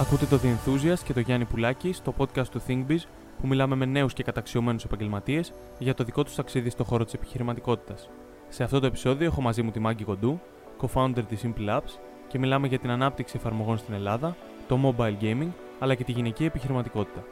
Ακούτε το The Enthusiast και το Γιάννη Πουλάκη στο podcast του ThinkBiz που μιλάμε με νέους και καταξιωμένους επαγγελματίες για το δικό τους ταξίδι στο χώρο της επιχειρηματικότητας. Σε αυτό το επεισόδιο έχω μαζί μου τη Μάγκη Κοντού, co-founder της Simple Apps και μιλάμε για την ανάπτυξη εφαρμογών στην Ελλάδα, το mobile gaming αλλά και τη γυναική επιχειρηματικότητα.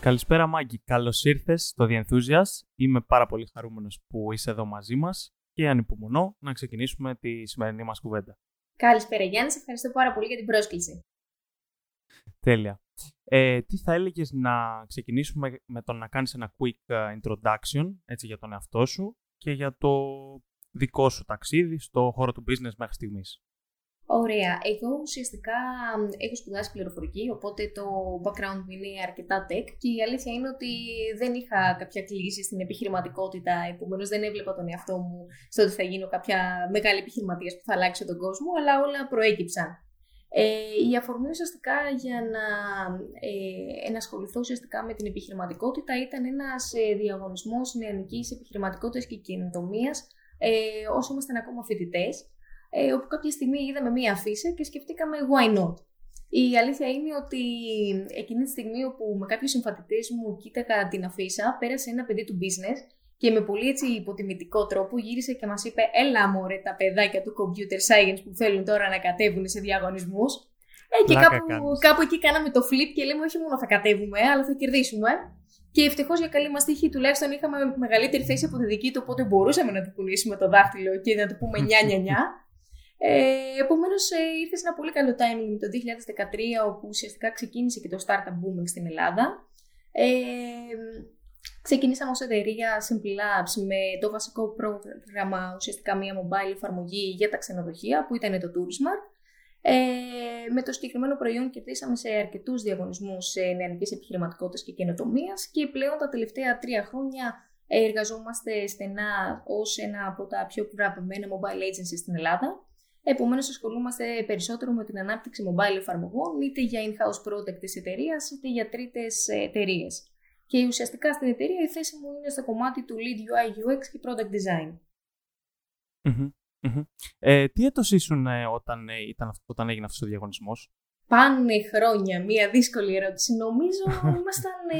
Καλησπέρα Μάγκη, καλώς ήρθες στο The Enthusiast. Είμαι πάρα πολύ χαρούμενος που είσαι εδώ μαζί μας και ανυπομονώ να ξεκινήσουμε τη σημερινή μας κουβέντα. Καλησπέρα Γιάννη, σε ευχαριστώ πάρα πολύ για την πρόσκληση. Τέλεια. Ε, τι θα έλεγες να ξεκινήσουμε με το να κάνεις ένα quick ε, introduction έτσι, για τον εαυτό σου και για το δικό σου ταξίδι στο χώρο του business μέχρι στιγμής; Ωραία. Εγώ ουσιαστικά έχω σπουδάσει πληροφορική, οπότε το background μου είναι αρκετά tech και η αλήθεια είναι ότι δεν είχα κάποια κλίση στην επιχειρηματικότητα, επομένως δεν έβλεπα τον εαυτό μου στο ότι θα γίνω κάποια μεγάλη επιχειρηματίας που θα αλλάξει τον κόσμο, αλλά όλα προέκυψαν. Ε, η αφορμή ουσιαστικά για να ε, ασχοληθώ ουσιαστικά με την επιχειρηματικότητα ήταν ένας ε, διαγωνισμός νεανικής επιχειρηματικότητας και καινοτομίας ε, όσο ήμασταν ακόμα φοιτητές ε, όπου κάποια στιγμή είδαμε μία αφίσα και σκεφτήκαμε why not; Η αλήθεια είναι ότι εκείνη τη στιγμή όπου με κάποιους συμφατητέ μου κοίταγα την αφίσα, πέρασε ένα παιδί του business και με πολύ έτσι υποτιμητικό τρόπο γύρισε και μας είπε: Έλα, μωρέ, τα παιδάκια του computer science που θέλουν τώρα να κατέβουν σε διαγωνισμούς. Ε, και κάπου, κάπου εκεί κάναμε το flip και λέμε: Όχι μόνο θα κατέβουμε, αλλά θα κερδίσουμε. Και ευτυχώς για καλή μας τύχη, τουλάχιστον είχαμε μεγαλύτερη θέση από τη δική του, οπότε μπορούσαμε να του κουνήσουμε το δάχτυλο και να του πούμε νιά νιά νιά. Ε, Επομένως, ε, ήρθες σε ένα πολύ καλό timing το 2013, όπου ουσιαστικά ξεκίνησε και το startup booming στην Ελλάδα. Ε, ξεκινήσαμε ως εταιρεία Simple Labs με το βασικό πρόγραμμα, ουσιαστικά μια mobile εφαρμογή για τα ξενοδοχεία, που ήταν το Tourismar. Ε, με το συγκεκριμένο προϊόν κερδίσαμε σε αρκετούς διαγωνισμούς σε νεανικής επιχειρηματικότητας και καινοτομίας και πλέον τα τελευταία τρία χρόνια εργαζόμαστε στενά ως ένα από τα πιο βραβευμένα mobile agencies στην Ελλάδα. Επομένως, ασχολούμαστε περισσότερο με την ανάπτυξη mobile εφαρμογών, είτε για in-house product της εταιρείας, είτε για τρίτες εταιρείες. Και ουσιαστικά στην εταιρεία η θέση μου είναι στο κομμάτι του lead UI, UX και product design. Ε, τι έτος ήσουν ε, όταν, ε, ήταν, όταν έγινε αυτός ο διαγωνισμός; Πάνε χρόνια, μία δύσκολη ερώτηση. Νομίζω ήμασταν ε,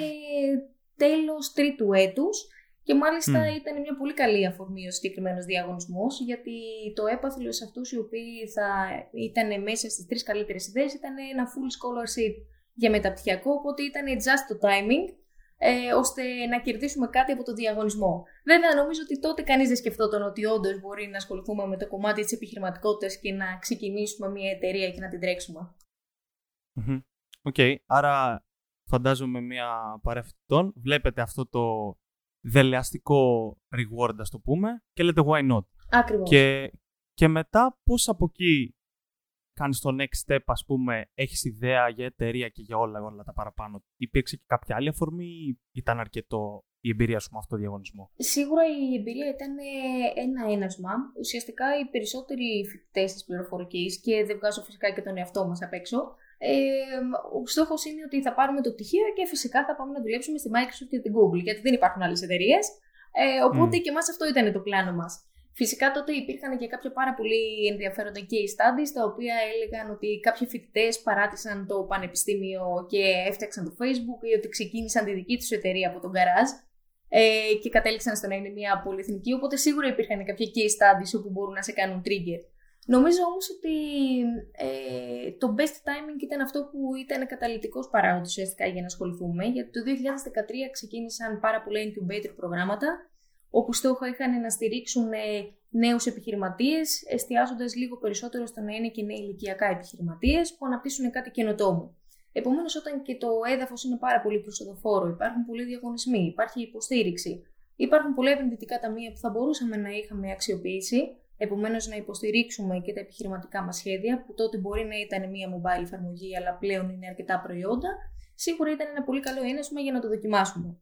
τέλος τρίτου έτους και μάλιστα mm. ήταν μια πολύ καλή αφορμή ο συγκεκριμένος διαγωνισμός, γιατί το έπαθλο σε αυτούς οι οποίοι θα ήταν μέσα στις τρεις καλύτερες ιδέες ήταν ένα full scholarship για μεταπτυχιακό, οπότε ήταν just το timing, ε, ώστε να κερδίσουμε κάτι από το διαγωνισμό. Βέβαια, νομίζω ότι τότε κανείς δεν σκεφτόταν ότι όντως μπορεί να ασχοληθούμε με το κομμάτι της επιχειρηματικότητας και να ξεκινήσουμε μια εταιρεία και να την τρέξουμε. OK, okay. άρα φαντάζομαι μια παρέα βλέπετε αυτό το δελεαστικό reward, ας το πούμε, και λέτε why not; Ακριβώς. Και, και μετά πώς από εκεί κάνεις το next step, ας πούμε, έχεις ιδέα για εταιρεία και για όλα, όλα τα παραπάνω. Υπήρξε και κάποια άλλη αφορμή ή ήταν αρκετό η εμπειρία σου με αυτό το διαγωνισμό; Σίγουρα η εμπειρία ήταν ένα ένασμα. Ουσιαστικά οι περισσότεροι φοιτητές της πληροφορικής, και δεν βγάζω φυσικά και τον εαυτό μας απ' έξω, ε, ο στόχος είναι ότι θα πάρουμε το πτυχίο και φυσικά θα πάμε να δουλέψουμε στη Microsoft και την Google, γιατί δεν υπάρχουν άλλες εταιρείες. Ε, οπότε mm. και εμάς αυτό ήταν το πλάνο μας. Φυσικά τότε υπήρχαν και κάποια πάρα πολύ ενδιαφέροντα case studies, τα οποία έλεγαν ότι κάποιοι φοιτητές παράτησαν το πανεπιστήμιο και έφτιαξαν το Facebook ή ότι ξεκίνησαν τη δική τους εταιρεία από τον garage ε, και κατέληξαν στο να είναι μια πολυεθνική. Οπότε σίγουρα υπήρχαν κάποια case studies όπου μπορούν να σε κάνουν trigger. Νομίζω όμως ότι ε, το best timing ήταν αυτό που ήταν καταλητικός παράγοντας ουσιαστικά για να ασχοληθούμε. Γιατί το 2013 ξεκίνησαν πάρα πολλά incubator προγράμματα, όπου στόχο είχαν να στηρίξουν ε, νέους επιχειρηματίες, εστιάζοντας λίγο περισσότερο στο να είναι και νέοι ηλικιακά επιχειρηματίες που αναπτύσσουν κάτι καινοτόμο. Επομένως, όταν και το έδαφος είναι πάρα πολύ προσοδοφόρο, υπάρχουν πολλοί διαγωνισμοί, υπάρχει υποστήριξη, υπάρχουν πολλά επενδυτικά ταμεία που θα μπορούσαμε να είχαμε αξιοποιήσει, Επομένως, να υποστηρίξουμε και τα επιχειρηματικά μας σχέδια, που τότε μπορεί να ήταν μια mobile εφαρμογή, αλλά πλέον είναι αρκετά προϊόντα, σίγουρα ήταν ένα πολύ καλό ένασμα για να το δοκιμάσουμε.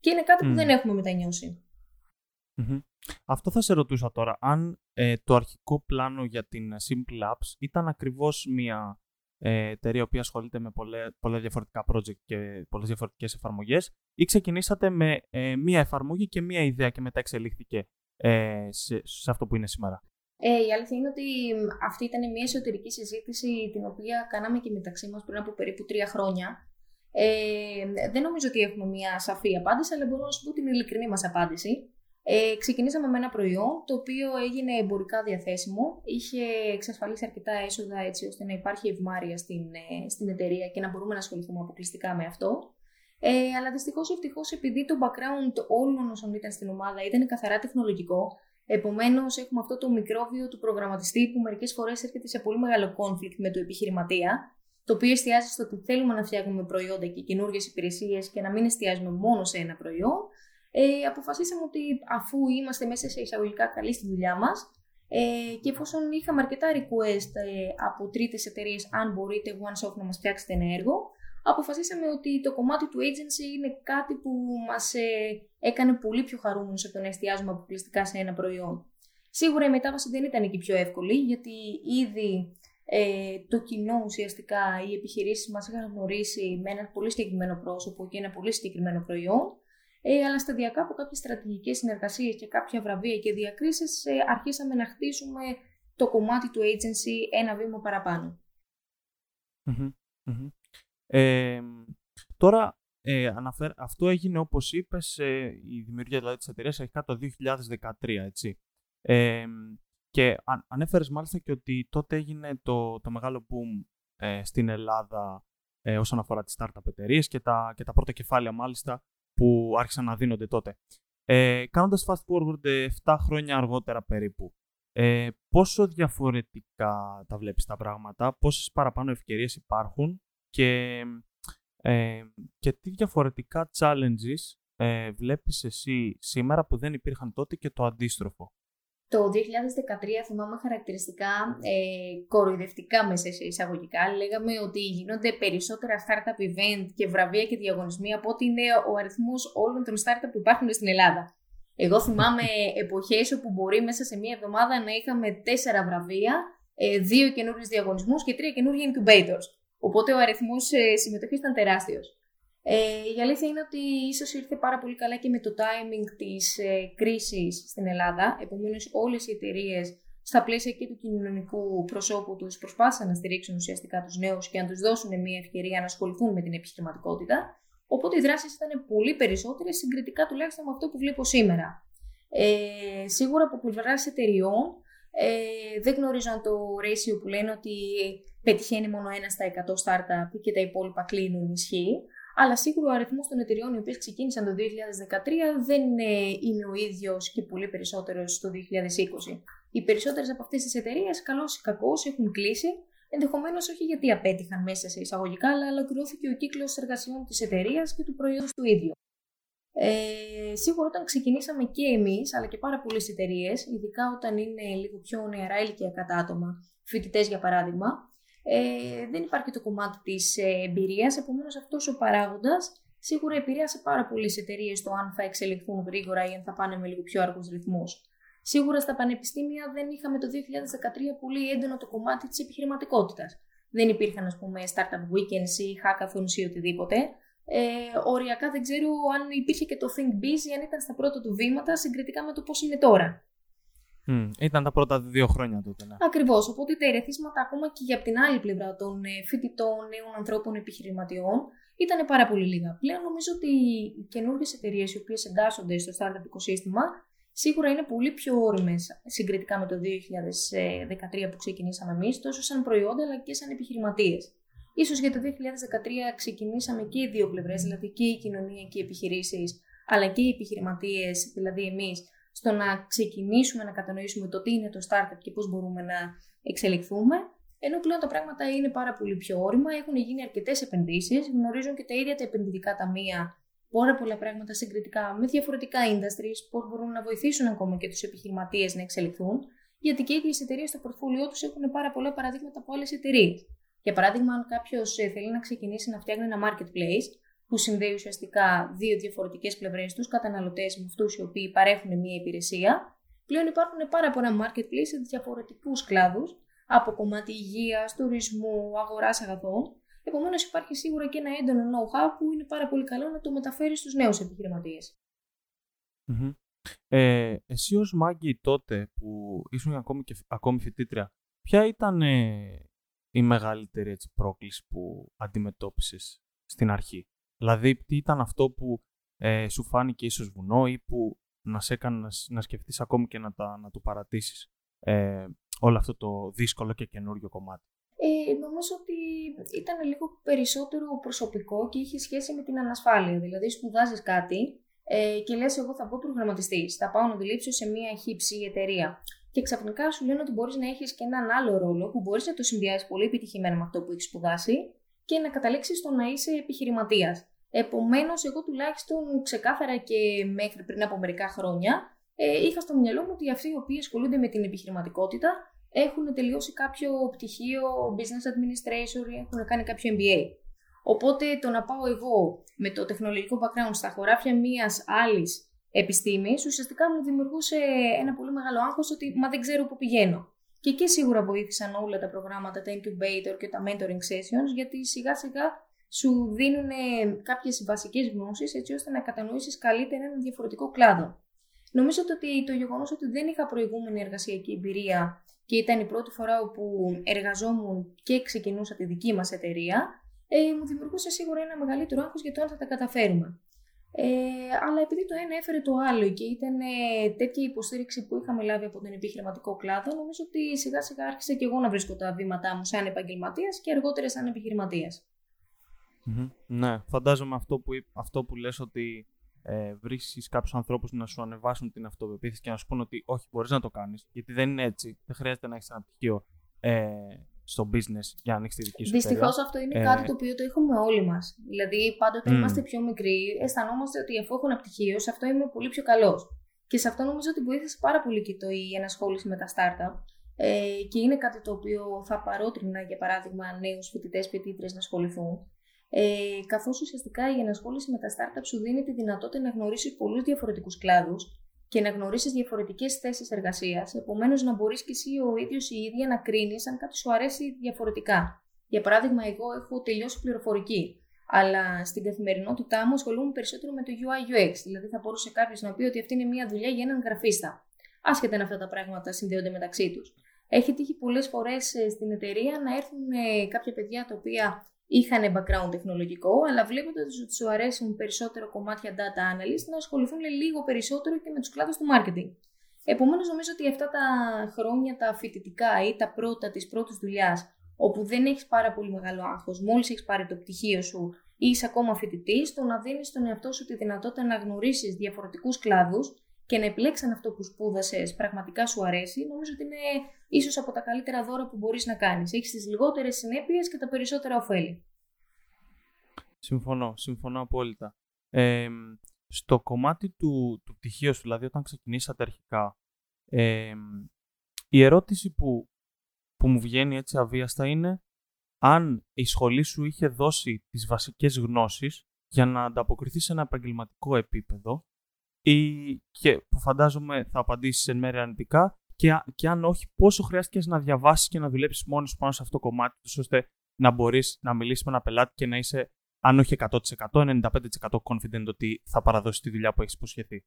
Και είναι κάτι που δεν έχουμε μετανιώσει. Αυτό θα σε ρωτούσα τώρα. Αν ε, το αρχικό πλάνο για την Simple Apps ήταν ακριβώς μια ε, εταιρεία που ασχολείται με πολλέ, πολλά διαφορετικά project και πολλές διαφορετικές εφαρμογές ή ξεκινήσατε με ε, μια εφαρμογή και μια ιδέα και μετά εξελίχθηκε ε, σε, σε αυτό που είναι σήμερα. Ε, η αλήθεια είναι ότι αυτή ήταν μια εσωτερική συζήτηση την οποία κάναμε και μεταξύ μας πριν από περίπου τρία χρόνια. Ε, δεν νομίζω ότι έχουμε μια σαφή απάντηση, αλλά μπορώ να σου πω την ειλικρινή μας απάντηση. Ε, ξεκινήσαμε με ένα προϊόν το οποίο έγινε εμπορικά διαθέσιμο, είχε εξασφαλίσει αρκετά έσοδα έτσι ώστε να υπάρχει ευμάρεια στην, ε, στην εταιρεία και να μπορούμε να ασχοληθούμε αποκλειστικά με αυτό. Ε, αλλά δυστυχώς ευτυχώς επειδή το background όλων όσων ήταν στην ομάδα ήταν καθαρά τεχνολογικό, επομένως έχουμε αυτό το μικρόβιο του προγραμματιστή που μερικές φορές έρχεται σε πολύ μεγάλο conflict με το επιχειρηματία, το οποίο εστιάζει στο ότι θέλουμε να φτιάχνουμε προϊόντα και καινούργιες υπηρεσίες και να μην εστιάζουμε μόνο σε ένα προϊόν. Ε, αποφασίσαμε ότι αφού είμαστε μέσα σε εισαγωγικά καλή στη δουλειά μας ε, και εφόσον είχαμε αρκετά request ε, από τρίτες εταιρείες αν μπορείτε one-shot να μας φτιάξετε ένα έργο, αποφασίσαμε ότι το κομμάτι του agency είναι κάτι που μας ε, έκανε πολύ πιο χαρούμενους από το να εστιάζουμε αποκλειστικά σε ένα προϊόν. Σίγουρα η μετάβαση δεν ήταν εκεί πιο εύκολη, γιατί ήδη ε, το κοινό ουσιαστικά, οι επιχειρήσεις μας είχαν γνωρίσει με ένα πολύ συγκεκριμένο πρόσωπο και ένα πολύ συγκεκριμένο προϊόν. Ε, αλλά σταδιακά από κάποιες στρατηγικές συνεργασίες και κάποια βραβεία και διακρίσεις ε, αρχίσαμε να χτίσουμε το κομμάτι του agency ένα βήμα τώρα, ε, αναφέρ, αυτό έγινε όπως είπες, ε, η δημιουργία δηλαδή, της εταιρείας αρχικά το 2013, έτσι. Ε, και αν, ανέφερες μάλιστα και ότι τότε έγινε το, το μεγάλο boom ε, στην Ελλάδα ε, όσον αφορά τις startup εταιρείες και τα, και τα πρώτα κεφάλαια μάλιστα που άρχισαν να δίνονται τότε. Ε, κάνοντας fast forward 7 χρόνια αργότερα περίπου, ε, πόσο διαφορετικά τα βλέπεις τα πράγματα, πόσες παραπάνω ευκαιρίες υπάρχουν και, ε, και τι διαφορετικά challenges ε, βλέπεις εσύ σήμερα που δεν υπήρχαν τότε και το αντίστροφο; Το 2013 θυμάμαι χαρακτηριστικά ε, κοροϊδευτικά μέσα σε εισαγωγικά. Λέγαμε ότι γίνονται περισσότερα startup event και βραβεία και διαγωνισμοί από ότι είναι ο αριθμός όλων των startup που υπάρχουν στην Ελλάδα. Εγώ θυμάμαι εποχές όπου μπορεί μέσα σε μία εβδομάδα να είχαμε τέσσερα βραβεία, ε, δύο καινούριου διαγωνισμούς και τρία καινούργια incubators. Οπότε ο αριθμός ε, συμμετοχής ήταν τεράστιος. Ε, η αλήθεια είναι ότι ίσως ήρθε πάρα πολύ καλά και με το timing της ε, κρίσης στην Ελλάδα. Επομένως όλες οι εταιρείες στα πλαίσια και του κοινωνικού προσώπου τους προσπάθησαν να στηρίξουν ουσιαστικά τους νέους και να τους δώσουν μια ευκαιρία να ασχοληθούν με την επιχειρηματικότητα. Οπότε οι δράσεις ήταν πολύ περισσότερες συγκριτικά τουλάχιστον με αυτό που βλέπω σήμερα. Ε, σίγουρα από πλευράς εταιριών ε, δεν γνωρίζω αν το ratio που λένε ότι πετυχαίνει μόνο ένα στα 100 startup και τα υπόλοιπα κλείνουν ισχύει αλλά σίγουρα ο αριθμός των εταιριών οι οποίες ξεκίνησαν το 2013 δεν είναι ο ίδιος και πολύ περισσότερος στο 2020. Οι περισσότερες από αυτές τις εταιρείες, καλώς ή κακώς, έχουν κλείσει, ενδεχομένως όχι γιατί απέτυχαν μέσα σε εισαγωγικά, αλλά ολοκληρώθηκε ο κύκλος εργασιών της εταιρείας και του προϊόντος του ίδιου. Ε, σίγουρα όταν ξεκινήσαμε και εμείς, αλλά και πάρα πολλές εταιρείες, ειδικά όταν είναι λίγο πιο νεαρά ηλικιακά άτομα, φοιτητές για παράδειγμα, ε, δεν υπάρχει το κομμάτι της ε, εμπειρίας. Επομένως, αυτός ο παράγοντας σίγουρα επηρέασε πάρα πολλέ εταιρείες το αν θα εξελιχθούν γρήγορα ή αν θα πάνε με λίγο πιο αργούς ρυθμούς. Σίγουρα στα πανεπιστήμια δεν είχαμε το 2013 πολύ έντονο το κομμάτι της επιχειρηματικότητας. Δεν υπήρχαν, ας πούμε, startup weekends ή hackathons ή οτιδήποτε. Ε, οριακά δεν ξέρω αν υπήρχε και το Think Biz ή αν ήταν στα πρώτα του βήματα συγκριτικά με το πώς είναι τώρα. Mm, ήταν τα πρώτα δύο χρόνια τότε. Ναι. Ακριβώς. Οπότε τα ερεθίσματα ακόμα και για την άλλη πλευρά των ε, φοιτητών, νέων ανθρώπων, επιχειρηματιών ήταν πάρα πολύ λίγα. Πλέον νομίζω ότι οι καινούργιες εταιρείες οι οποίες εντάσσονται στο startup οικοσύστημα σίγουρα είναι πολύ πιο όριμες συγκριτικά με το 2013 που ξεκινήσαμε εμείς, τόσο σαν προϊόντα αλλά και σαν επιχειρηματίες. Σω για το 2013 ξεκινήσαμε και οι δύο πλευρές, δηλαδή και η κοινωνία και οι επιχειρήσεις, αλλά και οι επιχειρηματίες, δηλαδή εμείς, στο να ξεκινήσουμε να κατανοήσουμε το τι είναι το startup και πώς μπορούμε να εξελιχθούμε. Ενώ πλέον τα πράγματα είναι πάρα πολύ πιο όρημα, έχουν γίνει αρκετές επενδύσεις, γνωρίζουν και τα ίδια τα επενδυτικά ταμεία πάρα πολλά πράγματα συγκριτικά με διαφορετικά industries, πώς μπορούν να βοηθήσουν ακόμα και τους επιχειρηματίες να εξελιχθούν, γιατί και οι ίδιες εταιρείες στο πορτφόλιό τους έχουν πάρα πολλά παραδείγματα από άλλες εταιρείες. Για παράδειγμα, αν κάποιος ε, θέλει να ξεκινήσει να φτιάχνει ένα marketplace, που συνδέει ουσιαστικά δύο διαφορετικές πλευρές τους, καταναλωτές με αυτούς οι οποίοι παρέχουν μία υπηρεσία. Πλέον υπάρχουν πάρα πολλά marketplace σε διαφορετικούς κλάδους, από κομμάτι υγείας, τουρισμού, αγοράς αγαθών. Επομένως, υπάρχει σίγουρα και ένα έντονο know-how που είναι πάρα πολύ καλό να το μεταφέρεις στους νέους επιχειρηματίες. Ε, εσύ ως Μάγκη τότε που ήσουν ακόμη, και, ακόμη φοιτήτρια, ποια ήταν ε, η μεγαλύτερη έτσι, πρόκληση που αντιμετώπισες στην αρχή; Δηλαδή, τι ήταν αυτό που ε, σου φάνηκε ίσως βουνό ή που να σε έκανε να, να σκεφτείς ακόμη και να, τα, να το παρατήσεις ε, όλο αυτό το δύσκολο και καινούριο κομμάτι; Ε, νομίζω ότι ήταν λίγο περισσότερο προσωπικό και είχε σχέση με την ανασφάλεια. Δηλαδή, σπουδάζεις κάτι ε, και λες εγώ θα πω προγραμματιστή. Θα πάω να δουλέψω σε μια χύψη εταιρεία. Και ξαφνικά σου λένε ότι μπορείς να έχεις και έναν άλλο ρόλο που μπορείς να το συνδυάσεις πολύ επιτυχημένα με αυτό που έχεις σπουδάσει και να καταλήξεις στο να είσαι επιχειρηματίας. Επομένως, εγώ τουλάχιστον ξεκάθαρα και μέχρι πριν από μερικά χρόνια ε, είχα στο μυαλό μου ότι αυτοί οι οποίοι ασχολούνται με την επιχειρηματικότητα έχουν τελειώσει κάποιο πτυχίο business administration ή έχουν κάνει κάποιο MBA. Οπότε το να πάω εγώ με το τεχνολογικό background στα χωράφια μια άλλης επιστήμης, ουσιαστικά μου δημιουργούσε ένα πολύ μεγάλο άγχος ότι μα δεν ξέρω πού πηγαίνω. Και εκεί σίγουρα βοήθησαν όλα τα προγράμματα, τα incubator και τα mentoring sessions, γιατί σιγά σιγά σου δίνουν κάποιες βασικές γνώσεις έτσι ώστε να κατανοήσεις καλύτερα έναν διαφορετικό κλάδο. Νομίζω ότι το γεγονός ότι δεν είχα προηγούμενη εργασιακή εμπειρία και ήταν η πρώτη φορά όπου εργαζόμουν και ξεκινούσα τη δική μας εταιρεία, ε, μου δημιουργούσε σίγουρα ένα μεγαλύτερο άγχος για το αν θα τα καταφέρουμε. Ε, αλλά επειδή το ένα έφερε το άλλο και ήταν ε, τέτοια υποστήριξη που είχαμε λάβει από τον επιχειρηματικό κλάδο, νομίζω ότι σιγά σιγά άρχισα και εγώ να βρίσκω τα βήματά μου σαν επαγγελματίας και αργότερα σαν επιχειρηματίας. Ναι, φαντάζομαι αυτό που, αυτό που λες ότι ε, βρίσκεις κάποιους ανθρώπους να σου ανεβάσουν την αυτοπεποίθηση και να σου πούνε ότι όχι, μπορείς να το κάνεις. Γιατί δεν είναι έτσι. Δεν χρειάζεται να έχεις ένα πτυχίο ε, στο business για να ανοίξει τη δική σου Δυστυχώς αυτό είναι ε, κάτι το οποίο το έχουμε όλοι μας. Δηλαδή, πάντοτε mm. είμαστε πιο μικροί, αισθανόμαστε ότι αφού έχω ένα πτυχίο, σε αυτό είμαι πολύ πιο καλός. Και σε αυτό νομίζω ότι βοήθησε πάρα πολύ και το η ενασχόληση με τα startup. Ε, και είναι κάτι το οποίο θα παρότρινα, για παράδειγμα, νέους φοιτητές, φοιτήτρε να ασχοληθούν. Ε, Καθώς ουσιαστικά η ενασχόληση με τα startup σου δίνει τη δυνατότητα να γνωρίσει πολλούς διαφορετικούς κλάδους και να γνωρίσεις διαφορετικές θέσεις εργασίας. Επομένως, να μπορείς και εσύ ο ίδιος ή η ίδια να κρίνεις αν κάτι σου αρέσει διαφορετικά. Για παράδειγμα, εγώ έχω τελειώσει πληροφορική. Αλλά στην καθημερινότητά μου ασχολούμαι περισσότερο με το UI UX. Δηλαδή, θα μπορούσε κάποιος να πει ότι αυτή είναι μια δουλειά για έναν γραφίστα. Άσχετα αν αυτά τα πράγματα συνδέονται μεταξύ τους. Έχει τύχει πολλές φορές ε, στην εταιρεία να έρθουν ε, κάποια παιδιά τα οποία είχαν background τεχνολογικό, αλλά βλέποντα ότι σου αρέσουν περισσότερο κομμάτια data analyst, να ασχοληθούν λίγο περισσότερο και με τους κλάδους του marketing. Επομένως, νομίζω ότι αυτά τα χρόνια τα φοιτητικά ή τα πρώτα της πρώτης δουλειάς, όπου δεν έχεις πάρα πολύ μεγάλο άγχος, μόλις έχεις πάρει το πτυχίο σου ή είσαι ακόμα φοιτητής, το να δίνεις στον εαυτό σου τη δυνατότητα να γνωρίσεις διαφορετικούς κλάδους και να επιλέξει αν αυτό που σπούδασες πραγματικά σου αρέσει, νομίζω ότι είναι ίσως από τα καλύτερα δώρα που μπορείς να κάνεις. Έχεις τις λιγότερες συνέπειες και τα περισσότερα ωφέλη. Συμφωνώ, συμφωνώ απόλυτα. Ε, στο κομμάτι του, του πτυχίου σου, δηλαδή όταν ξεκινήσατε αρχικά, ε, η ερώτηση που, που μου βγαίνει έτσι αβίαστα είναι αν η σχολή σου είχε δώσει τις βασικές γνώσεις για να ανταποκριθείς σε ένα επαγγελματικό επίπεδο ή και που φαντάζομαι θα απαντήσεις εν μέρει αρνητικά και, και αν όχι, πόσο χρειάστηκε να διαβάσεις και να δουλέψεις μόνος σου πάνω σε αυτό το κομμάτι, ώστε να μπορείς να μιλήσεις με ένα πελάτη και να είσαι, αν όχι 100%, 95% confident ότι θα παραδώσει τη δουλειά που έχεις υποσχεθεί.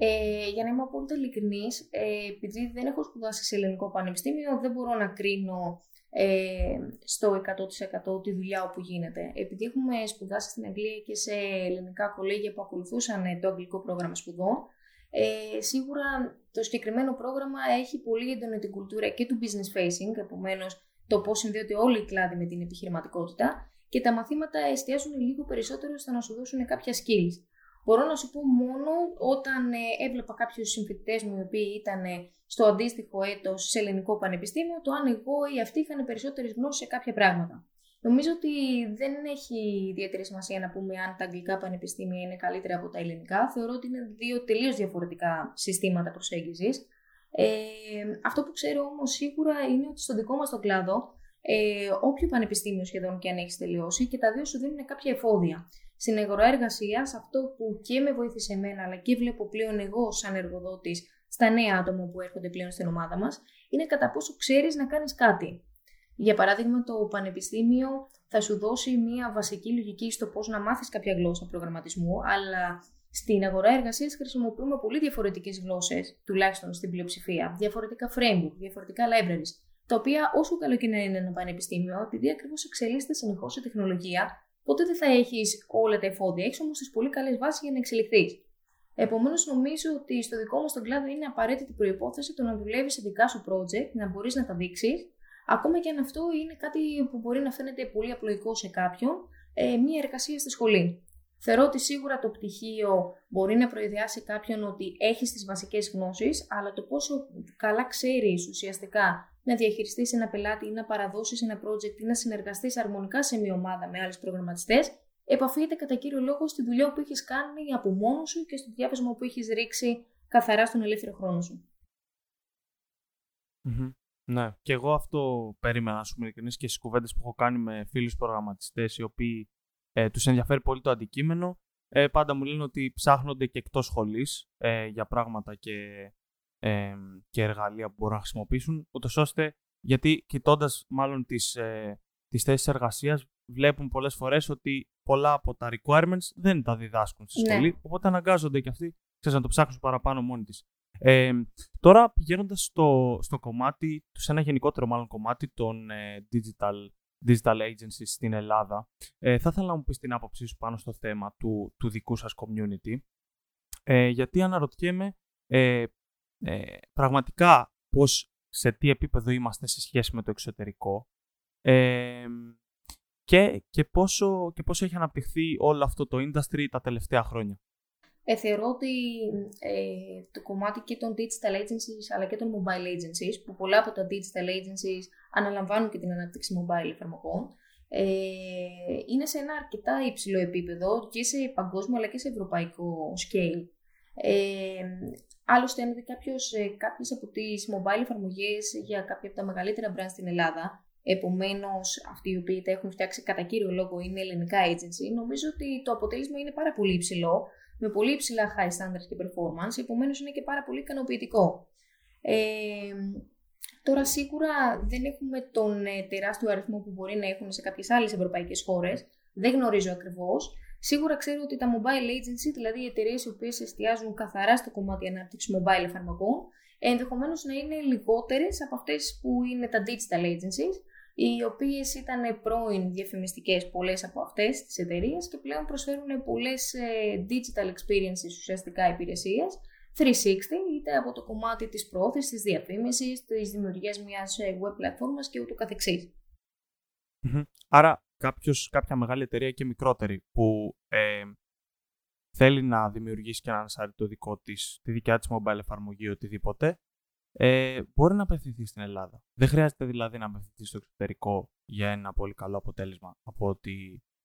Ε, για να είμαι απόλυτα ειλικρινής, ε, επειδή δεν έχω σπουδάσει σε ελληνικό πανεπιστήμιο, δεν μπορώ να κρίνω ε, στο 100% τη δουλειά όπου γίνεται. Επειδή έχουμε σπουδάσει στην Αγγλία και σε ελληνικά κολέγια που ακολουθούσαν το αγγλικό πρόγραμμα σπουδών, ε, σίγουρα το συγκεκριμένο πρόγραμμα έχει πολύ έντονη την κουλτούρα και του business facing, επομένως το πώς συνδέονται όλοι οι κλάδοι με την επιχειρηματικότητα και τα μαθήματα εστιάζουν λίγο περισσότερο στο να σου δώσουν κάποια skills. Μπορώ να σου πω μόνο όταν ε, έβλεπα κάποιους συμφοιτητές μου οι οποίοι ήταν ε, στο αντίστοιχο έτος σε ελληνικό πανεπιστήμιο, το αν εγώ ή αυτοί είχαν περισσότερες γνώσεις σε κάποια πράγματα. Νομίζω ότι δεν έχει ιδιαίτερη σημασία να πούμε αν τα αγγλικά πανεπιστήμια είναι καλύτερα από τα ελληνικά. Θεωρώ ότι είναι δύο τελείως διαφορετικά συστήματα προσέγγισης. Ε, αυτό που ξέρω όμως σίγουρα είναι ότι στο δικό μας το κλάδο, ε, όποιο πανεπιστήμιο σχεδόν και αν έχεις τελειώσει, και τα δύο σου δίνουν κάποια εφόδια. Στην αγορά εργασίας, αυτό που και με βοήθησε εμένα, αλλά και βλέπω πλέον εγώ σαν εργοδότης στα νέα άτομα που έρχονται πλέον στην ομάδα μας, είναι κατά πόσο ξέρεις να κάνεις κάτι. Για παράδειγμα, το πανεπιστήμιο θα σου δώσει μια βασική λογική στο πώς να μάθεις κάποια γλώσσα προγραμματισμού, αλλά Στην αγορά εργασίας χρησιμοποιούμε πολύ διαφορετικές γλώσσες, τουλάχιστον στην πλειοψηφία, διαφορετικά framework, διαφορετικά libraries, τα οποία όσο καλό και να είναι ένα πανεπιστήμιο, επειδή ακριβώς εξελίσσεται συνεχώς η τεχνολογία, ποτέ δεν θα έχεις όλα τα εφόδια. Έχεις όμως τις πολύ καλές βάσεις για να εξελιχθείς. Επομένως, νομίζω ότι στο δικό μας τον κλάδο είναι απαραίτητη προπόθεση το να δουλεύεις σε δικά σου project, να μπορείς να τα δείξεις, ακόμα και αν αυτό είναι κάτι που μπορεί να φαίνεται πολύ απλοϊκό σε κάποιον, ε, μία εργασία στη σχολή. Θεωρώ ότι σίγουρα το πτυχίο μπορεί να προειδεάσει κάποιον ότι έχεις τις βασικές γνώσεις, αλλά το πόσο καλά ξέρεις ουσιαστικά να διαχειριστείς ένα πελάτη ή να παραδώσεις ένα project ή να συνεργαστείς αρμονικά σε μια ομάδα με άλλους προγραμματιστές, επαφείται κατά κύριο λόγο στη δουλειά που έχεις κάνει από μόνος σου και στο διάβασμα που έχεις ρίξει καθαρά στον ελεύθερο χρόνο σου. Ναι, και εγώ αυτό περίμενα, να σου ειλικρινής και στις κουβέντες που έχω κάνει με φίλους προγραμματιστές, οι οποίοι ε, τους ενδιαφέρει πολύ το αντικείμενο. Ε, πάντα μου λένε ότι ψάχνονται και εκτός σχολής ε, για πράγματα και, ε, και εργαλεία που μπορούν να χρησιμοποιήσουν, ούτως ώστε γιατί κοιτώντας μάλλον τις ε, τις θέσεις εργασίας, βλέπουν πολλές φορές ότι πολλά από τα requirements δεν τα διδάσκουν στη ναι. σχολή, οπότε αναγκάζονται και αυτοί ξέρεις, να το ψάξουν παραπάνω μόνοι της. Ε, τώρα πηγαίνοντας στο, στο κομμάτι, σε ένα γενικότερο μάλλον κομμάτι των ε, digital, digital agencies στην Ελλάδα, ε, θα ήθελα να μου πεις την άποψή σου πάνω στο θέμα του, του δικού σας community, ε, γιατί αναρωτιέμαι ε, ε, πραγματικά πώς, σε τι επίπεδο είμαστε σε σχέση με το εξωτερικό ε, και, και, πόσο, και πόσο έχει αναπτυχθεί όλο αυτό το industry τα τελευταία χρόνια. Ε, θεωρώ ότι ε, το κομμάτι και των digital agencies αλλά και των mobile agencies, που πολλά από τα digital agencies αναλαμβάνουν και την ανάπτυξη mobile εφαρμογών, ε, είναι σε ένα αρκετά υψηλό επίπεδο και σε παγκόσμιο αλλά και σε ευρωπαϊκό scale. Ε, άλλωστε, αν δει κάποιος ε, κάποιες από τις mobile εφαρμογές για κάποια από τα μεγαλύτερα brands στην Ελλάδα, επομένως αυτοί οι οποίοι τα έχουν φτιάξει κατά κύριο λόγο είναι ελληνικά agency, νομίζω ότι το αποτέλεσμα είναι πάρα πολύ υψηλό με πολύ υψηλά high standards και performance, επομένως είναι και πάρα πολύ ικανοποιητικό. Ε, τώρα σίγουρα δεν έχουμε τον ε, τεράστιο αριθμό που μπορεί να έχουν σε κάποιες άλλες ευρωπαϊκές χώρες, δεν γνωρίζω ακριβώς. Σίγουρα ξέρω ότι τα mobile agency, δηλαδή οι εταιρείες οι οποίες εστιάζουν καθαρά στο κομμάτι ανάπτυξης mobile εφαρμογών, ενδεχομένως να είναι λιγότερες από αυτές που είναι τα digital agencies, οι οποίες ήταν πρώην διαφημιστικές πολλές από αυτές τις εταιρείες και πλέον προσφέρουν πολλές ε, digital experiences ουσιαστικά υπηρεσίες 360, είτε από το κομμάτι της πρόθεσης, της διαφήμισης, της δημιουργίας μιας ε, web πλατφόρμας και ούτω καθεξής. Άρα κάποιος, κάποια μεγάλη εταιρεία και μικρότερη που ε, θέλει να δημιουργήσει και να ανασάρει το δικό της, τη δικιά της mobile εφαρμογή οτιδήποτε, ε, μπορεί να απευθυνθεί στην Ελλάδα. Δεν χρειάζεται δηλαδή να απευθυνθεί στο εξωτερικό για ένα πολύ καλό αποτέλεσμα από ό,τι,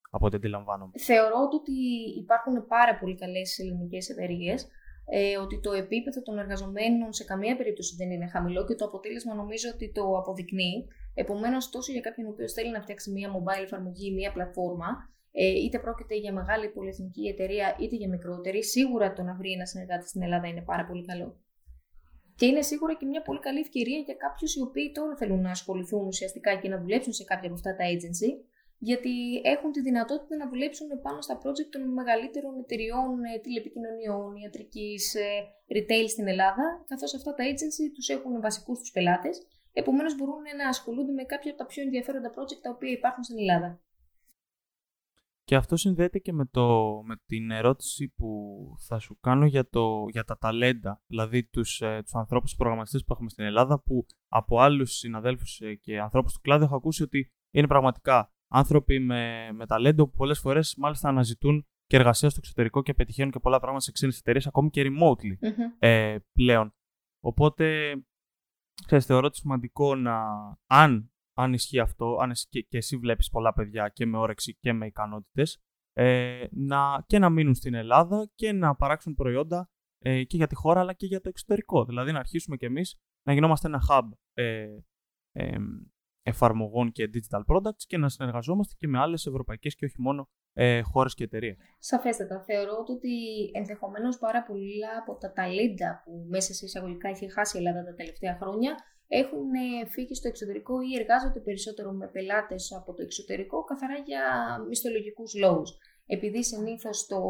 από ό,τι αντιλαμβάνομαι. Θεωρώ ότι υπάρχουν πάρα πολύ καλές ελληνικές εταιρείες. Ε, ότι το επίπεδο των εργαζομένων σε καμία περίπτωση δεν είναι χαμηλό και το αποτέλεσμα νομίζω ότι το αποδεικνύει. Επομένως, τόσο για κάποιον ο οποίος θέλει να φτιάξει μια mobile εφαρμογή, μια πλατφόρμα, ε, είτε πρόκειται για μεγάλη πολυεθνική εταιρεία είτε για μικρότερη, σίγουρα το να βρει ένα συνεργάτη στην Ελλάδα είναι πάρα πολύ καλό. Και είναι σίγουρα και μια πολύ καλή ευκαιρία για κάποιους οι οποίοι τώρα θέλουν να ασχοληθούν ουσιαστικά και να δουλέψουν σε κάποια από αυτά τα agency, γιατί έχουν τη δυνατότητα να δουλέψουν πάνω στα project των μεγαλύτερων εταιριών ε, τηλεπικοινωνιών, ιατρικής, ε, retail στην Ελλάδα, καθώς αυτά τα agency τους έχουν βασικούς τους πελάτες. Επομένως, μπορούν να ασχολούνται με κάποια από τα πιο ενδιαφέροντα project τα οποία υπάρχουν στην Ελλάδα. Και αυτό συνδέεται και με, το, με την ερώτηση που θα σου κάνω για, το, για τα ταλέντα, δηλαδή τους, ε, τους ανθρώπους προγραμματιστές που έχουμε στην Ελλάδα, που από άλλους συναδέλφους ε, και ανθρώπους του κλάδου έχω ακούσει ότι είναι πραγματικά άνθρωποι με, με ταλέντο που πολλές φορές μάλιστα αναζητούν και εργασία στο εξωτερικό και πετυχαίνουν και πολλά πράγματα σε ξένες εταιρείες, ακόμη και remotely ε, πλέον. Οπότε, ξέρεις, θεωρώ ότι σημαντικό να, αν αν ισχύει αυτό, αν εσύ, και, και εσύ βλέπεις πολλά παιδιά και με όρεξη και με ικανότητες, ε, να, και να μείνουν στην Ελλάδα και να παράξουν προϊόντα ε, και για τη χώρα αλλά και για το εξωτερικό. Δηλαδή να αρχίσουμε κι εμείς να γινόμαστε ένα hub ε, ε, εφαρμογών και digital products και να συνεργαζόμαστε και με άλλες ευρωπαϊκές και όχι μόνο ε, χώρες και εταιρείες. Σαφέστατα. Θεωρώ ότι ενδεχομένως πάρα πολλά από τα ταλέντα που μέσα σε εισαγωγικά έχει χάσει η Ελλάδα τα τελευταία χρόνια έχουν ε, φύγει στο εξωτερικό ή εργάζονται περισσότερο με πελάτες από το εξωτερικό καθαρά για μισθολογικούς λόγους. επειδή συνήθως το,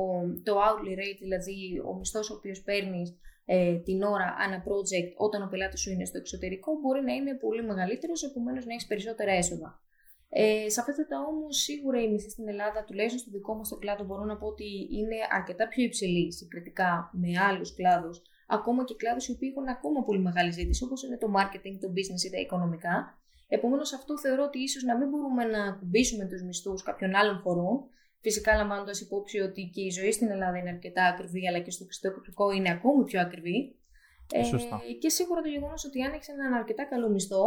το hourly rate, δηλαδή ο μισθός ο οποίος παίρνεις ε, την ώρα ανά project όταν ο πελάτης σου είναι στο εξωτερικό μπορεί να είναι πολύ μεγαλύτερος, επομένως να έχεις περισσότερα έσοδα. Ε, σαφέστατα όμως, σίγουρα η μισθή στην Ελλάδα, τουλάχιστον στο δικό μας το κλάδο, μπορώ να πω ότι είναι αρκετά πιο υψηλή συγκριτικά με άλλους κλάδους, ακόμα και κλάδους οι οποίοι έχουν ακόμα πολύ μεγάλη ζήτηση, όπως είναι το marketing, το business ή τα οικονομικά. Επομένως, αυτό θεωρώ ότι ίσως να μην μπορούμε να κουμπίσουμε τους μισθούς κάποιων άλλων χωρών. Φυσικά, λαμβάνοντας υπόψη ότι και η ζωή στην Ελλάδα είναι αρκετά ακριβή, αλλά και στο εξωτερικό είναι ακόμη πιο ακριβή. Ε, και σίγουρα το γεγονός ότι αν έχει έναν αρκετά καλό μισθό,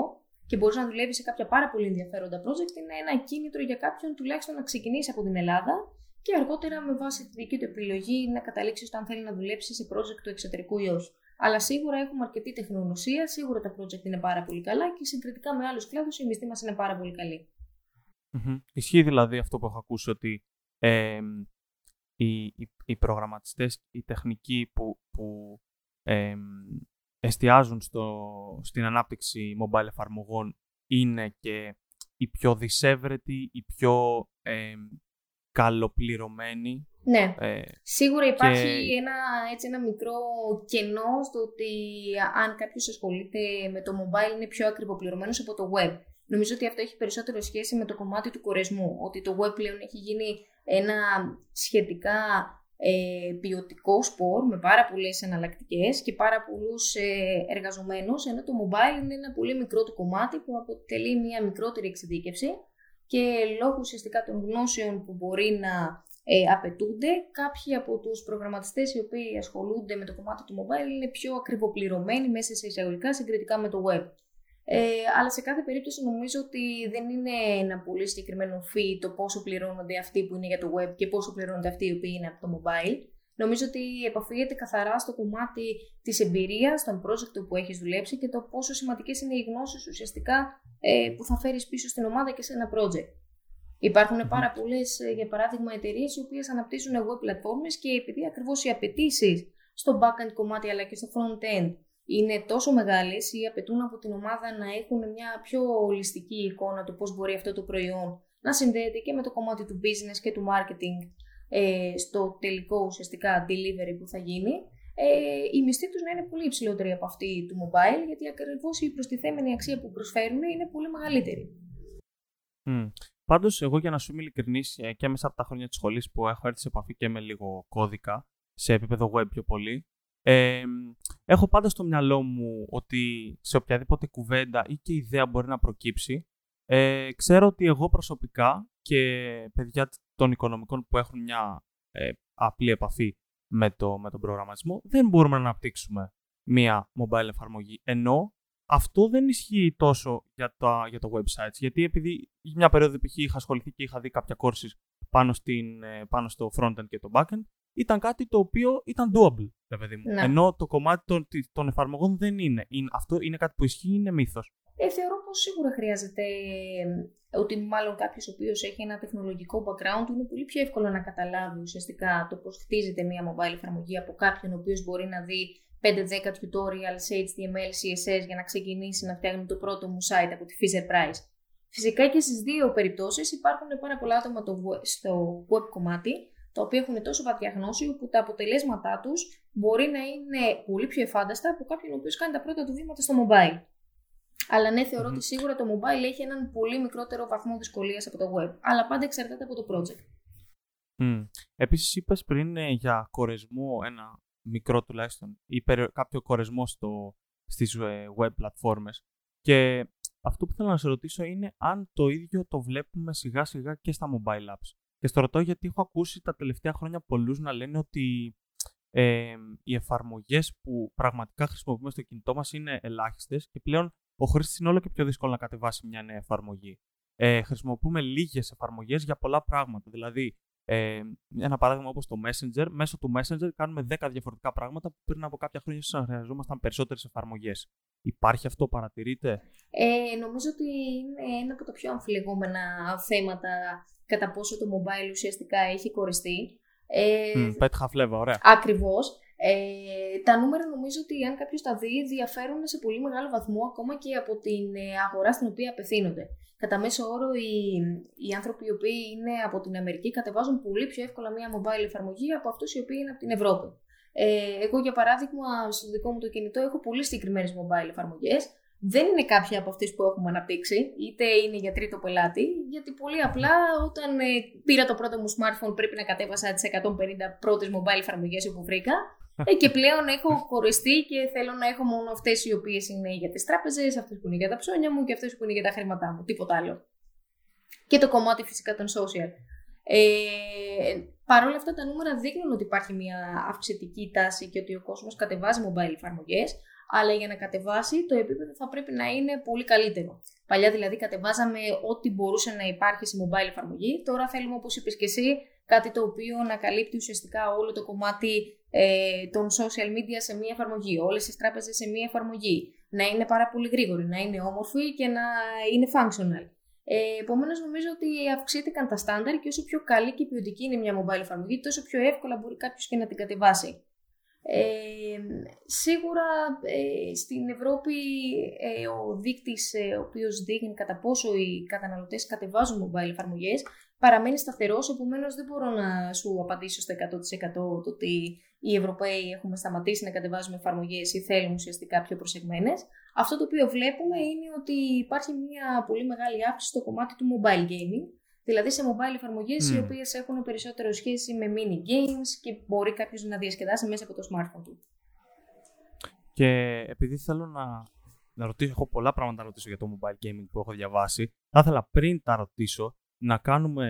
και μπορεί να δουλεύει σε κάποια πάρα πολύ ενδιαφέροντα project, είναι ένα κίνητρο για κάποιον τουλάχιστον να ξεκινήσει από την Ελλάδα και αργότερα με βάση τη δική του επιλογή να καταλήξει στο αν θέλει να δουλέψει σε project του εξωτερικού ή όχι. Αλλά σίγουρα έχουμε αρκετή τεχνογνωσία, σίγουρα τα project είναι πάρα πολύ καλά και συγκριτικά με άλλους κλάδους η μισθή μας είναι πάρα πολύ καλή. Mm-hmm. Ισχύει δηλαδή αυτό που έχω ακούσει ότι ε, οι, οι, οι προγραμματιστές, οι τεχνικοί που, που ε, εστιάζουν στο, στην ανάπτυξη mobile εφαρμογών είναι και οι πιο δυσέβρετοι, οι πιο ε, καλοπληρωμένοι. Ναι. Ε, Σίγουρα υπάρχει ένα, έτσι, ένα μικρό κενό στο ότι αν κάποιος ασχολείται με το mobile είναι πιο ακριβοπληρωμένος από το web. Νομίζω ότι αυτό έχει περισσότερο σχέση με το κομμάτι του κορεσμού. Ότι το web πλέον έχει γίνει ένα σχετικά ε, ποιοτικό σπορ με πάρα πολλές εναλλακτικές και πάρα πολλούς ε, εργαζομένους, ενώ το mobile είναι ένα πολύ μικρό του κομμάτι που αποτελεί μια μικρότερη εξειδίκευση και λόγω ουσιαστικά των γνώσεων που μπορεί να ε, απαιτούνται, κάποιοι από τους προγραμματιστές οι οποίοι ασχολούνται με το κομμάτι του mobile είναι πιο ακριβοπληρωμένοι μέσα σε εισαγωγικά συγκριτικά με το web. Ε, αλλά σε κάθε περίπτωση νομίζω ότι δεν είναι ένα πολύ συγκεκριμένο fee το πόσο πληρώνονται αυτοί που είναι για το web και πόσο πληρώνονται αυτοί οι οποίοι είναι από το mobile. Νομίζω ότι επαφίεται καθαρά στο κομμάτι της εμπειρίας, των project που έχεις δουλέψει και το πόσο σημαντικές είναι οι γνώσεις ουσιαστικά ε, που θα φέρεις πίσω στην ομάδα και σε ένα project. Υπάρχουν πάρα πολλές, ε, για παράδειγμα, εταιρείες οι οποίες αναπτύσσουν web πλατφόρμες και επειδή ακριβώς οι απαιτήσεις στο backend κομμάτι αλλά και στο front-end είναι τόσο μεγάλες ή απαιτούν από την ομάδα να έχουν μια πιο ολιστική εικόνα του πώς μπορεί αυτό το προϊόν να συνδέεται και με το κομμάτι του business και του marketing ε, στο τελικό ουσιαστικά delivery που θα γίνει, ε, η μισθή τους να είναι πολύ υψηλότερη από αυτή του mobile, γιατί ακριβώς η προστιθέμενη αξία που προσφέρουν είναι πολύ μεγαλύτερη. Mm. Πάντως, εγώ για να σου είμαι ειλικρινής ε, και μέσα από τα χρόνια της σχολής που έχω έρθει σε επαφή και με λίγο κώδικα, σε επίπεδο web πιο πολύ, ε, έχω πάντα στο μυαλό μου ότι σε οποιαδήποτε κουβέντα ή και ιδέα μπορεί να προκύψει, ε, ξέρω ότι εγώ προσωπικά και παιδιά των οικονομικών που έχουν μια ε, απλή επαφή με, το, με τον προγραμματισμό, δεν μπορούμε να αναπτύξουμε μια mobile εφαρμογή. Ενώ αυτό δεν ισχύει τόσο για, τα, για το websites, γιατί επειδή μια περίοδο π.χ. είχα ασχοληθεί και είχα δει κάποια courses πάνω, στην, ε, πάνω στο frontend και το backend, ήταν κάτι το οποίο ήταν doable, παιδί μου. Ναι. Ενώ το κομμάτι των, των εφαρμογών δεν είναι. είναι. Αυτό είναι κάτι που ισχύει, είναι μύθος. Ε, θεωρώ πως σίγουρα χρειάζεται ότι μάλλον κάποιος ο οποίος έχει ένα τεχνολογικό background είναι πολύ πιο εύκολο να καταλάβει ουσιαστικά το πώ χτίζεται μια mobile εφαρμογή από κάποιον ο οποίος μπορεί να δει 5-10 tutorials σε HTML, CSS για να ξεκινήσει να φτιάχνει το πρώτο μου site από τη Fisher Price. Φυσικά και στις δύο περιπτώσεις υπάρχουν πάρα πολλά άτομα στο web κομμάτι τα οποία έχουν τόσο βαθιά γνώση, όπου τα αποτελέσματά τους μπορεί να είναι πολύ πιο εφάνταστα από κάποιον ο οποίος κάνει τα πρώτα του βήματα στο mobile. Αλλά ναι, θεωρω ότι σίγουρα το mobile έχει έναν πολύ μικρότερο βαθμό δυσκολίας από το web. Αλλά πάντα εξαρτάται από το project. Mm. Επίσης, είπες πριν ε, για κορεσμό, ένα μικρό τουλάχιστον, ή κάποιο κορεσμό στο, στις ε, web πλατφόρμες. Και αυτό που θέλω να σε ρωτήσω είναι αν το ίδιο το βλέπουμε σιγά σιγά και στα mobile apps. Και στο ρωτώ γιατί έχω ακούσει τα τελευταία χρόνια πολλούς να λένε ότι ε, οι εφαρμογές που πραγματικά χρησιμοποιούμε στο κινητό μας είναι ελάχιστες και πλέον ο χρήστης είναι όλο και πιο δύσκολο να κατεβάσει μια νέα εφαρμογή. Ε, χρησιμοποιούμε λίγες εφαρμογές για πολλά πράγματα. Δηλαδή, ε, ένα παράδειγμα όπως το Messenger, μέσω του Messenger κάνουμε 10 διαφορετικά πράγματα που πριν από κάποια χρόνια ίσως χρειαζόμασταν περισσότερες εφαρμογές. Υπάρχει αυτό, παρατηρείτε; Ε, νομίζω ότι είναι ένα από τα πιο αμφιλεγόμενα θέματα κατά πόσο το mobile ουσιαστικά έχει κοριστεί. Ε, mm, πέτυχα φλέβα, ωραία. Ακριβώς. Ε, τα νούμερα νομίζω ότι αν κάποιος τα δει διαφέρουν σε πολύ μεγάλο βαθμό ακόμα και από την ε, αγορά στην οποία απευθύνονται. Κατά μέσο όρο οι, οι άνθρωποι οι οποίοι είναι από την Αμερική κατεβάζουν πολύ πιο εύκολα μια mobile εφαρμογή από αυτούς οι οποίοι είναι από την Ευρώπη. Ε, εγώ για παράδειγμα στο δικό μου το κινητό έχω πολύ συγκεκριμένες mobile εφαρμογές δεν είναι κάποια από αυτές που έχουμε αναπτύξει, είτε είναι για τρίτο πελάτη, γιατί πολύ απλά όταν ε, πήρα το πρώτο μου smartphone πρέπει να κατέβασα τις 150 πρώτες mobile εφαρμογές που βρήκα ε, και πλέον έχω κοριστεί και θέλω να έχω μόνο αυτές οι οποίες είναι για τις τράπεζες, αυτές που είναι για τα ψώνια μου και αυτές που είναι για τα χρήματά μου, τίποτα άλλο. Και το κομμάτι φυσικά των social. Ε, Παρ' όλα αυτά τα νούμερα δείχνουν ότι υπάρχει μια αυξητική τάση και ότι ο κόσμος κατεβάζει mobile εφαρμογές, αλλά για να κατεβάσει το επίπεδο θα πρέπει να είναι πολύ καλύτερο. Παλιά δηλαδή κατεβάζαμε ό,τι μπορούσε να υπάρχει σε mobile εφαρμογή. Τώρα θέλουμε, όπως είπες και εσύ, κάτι το οποίο να καλύπτει ουσιαστικά όλο το κομμάτι ε, των social media σε μία εφαρμογή, όλες τις τράπεζες σε μία εφαρμογή. Να είναι πάρα πολύ γρήγορη, να είναι όμορφη και να είναι functional. Ε, Επομένως, νομίζω ότι αυξήθηκαν τα στάνταρ και όσο πιο καλή και ποιοτική είναι μια mobile εφαρμογή, τόσο πιο εύκολα μπορεί κάποιος και να την κατεβάσει. Ε, σίγουρα ε, στην Ευρώπη ε, ο δείκτης ε, ο οποίος δείχνει κατά πόσο οι καταναλωτές κατεβάζουν mobile εφαρμογές παραμένει σταθερός, επομένως δεν μπορώ να σου απαντήσω στο 100% το ότι οι Ευρωπαίοι έχουμε σταματήσει να κατεβάζουμε εφαρμογές ή θέλουν ουσιαστικά πιο προσεγμένες. Αυτό το οποίο βλέπουμε είναι ότι υπάρχει μια πολύ μεγάλη αύξηση στο κομμάτι του mobile gaming, Δηλαδή σε mobile εφαρμογές mm. οι οποίες έχουν περισσότερο σχέση με mini games και μπορεί κάποιος να διασκεδάσει μέσα από το smartphone του. Και επειδή θέλω να, να ρωτήσω, έχω πολλά πράγματα να ρωτήσω για το mobile gaming που έχω διαβάσει, θα ήθελα πριν τα ρωτήσω να κάνουμε,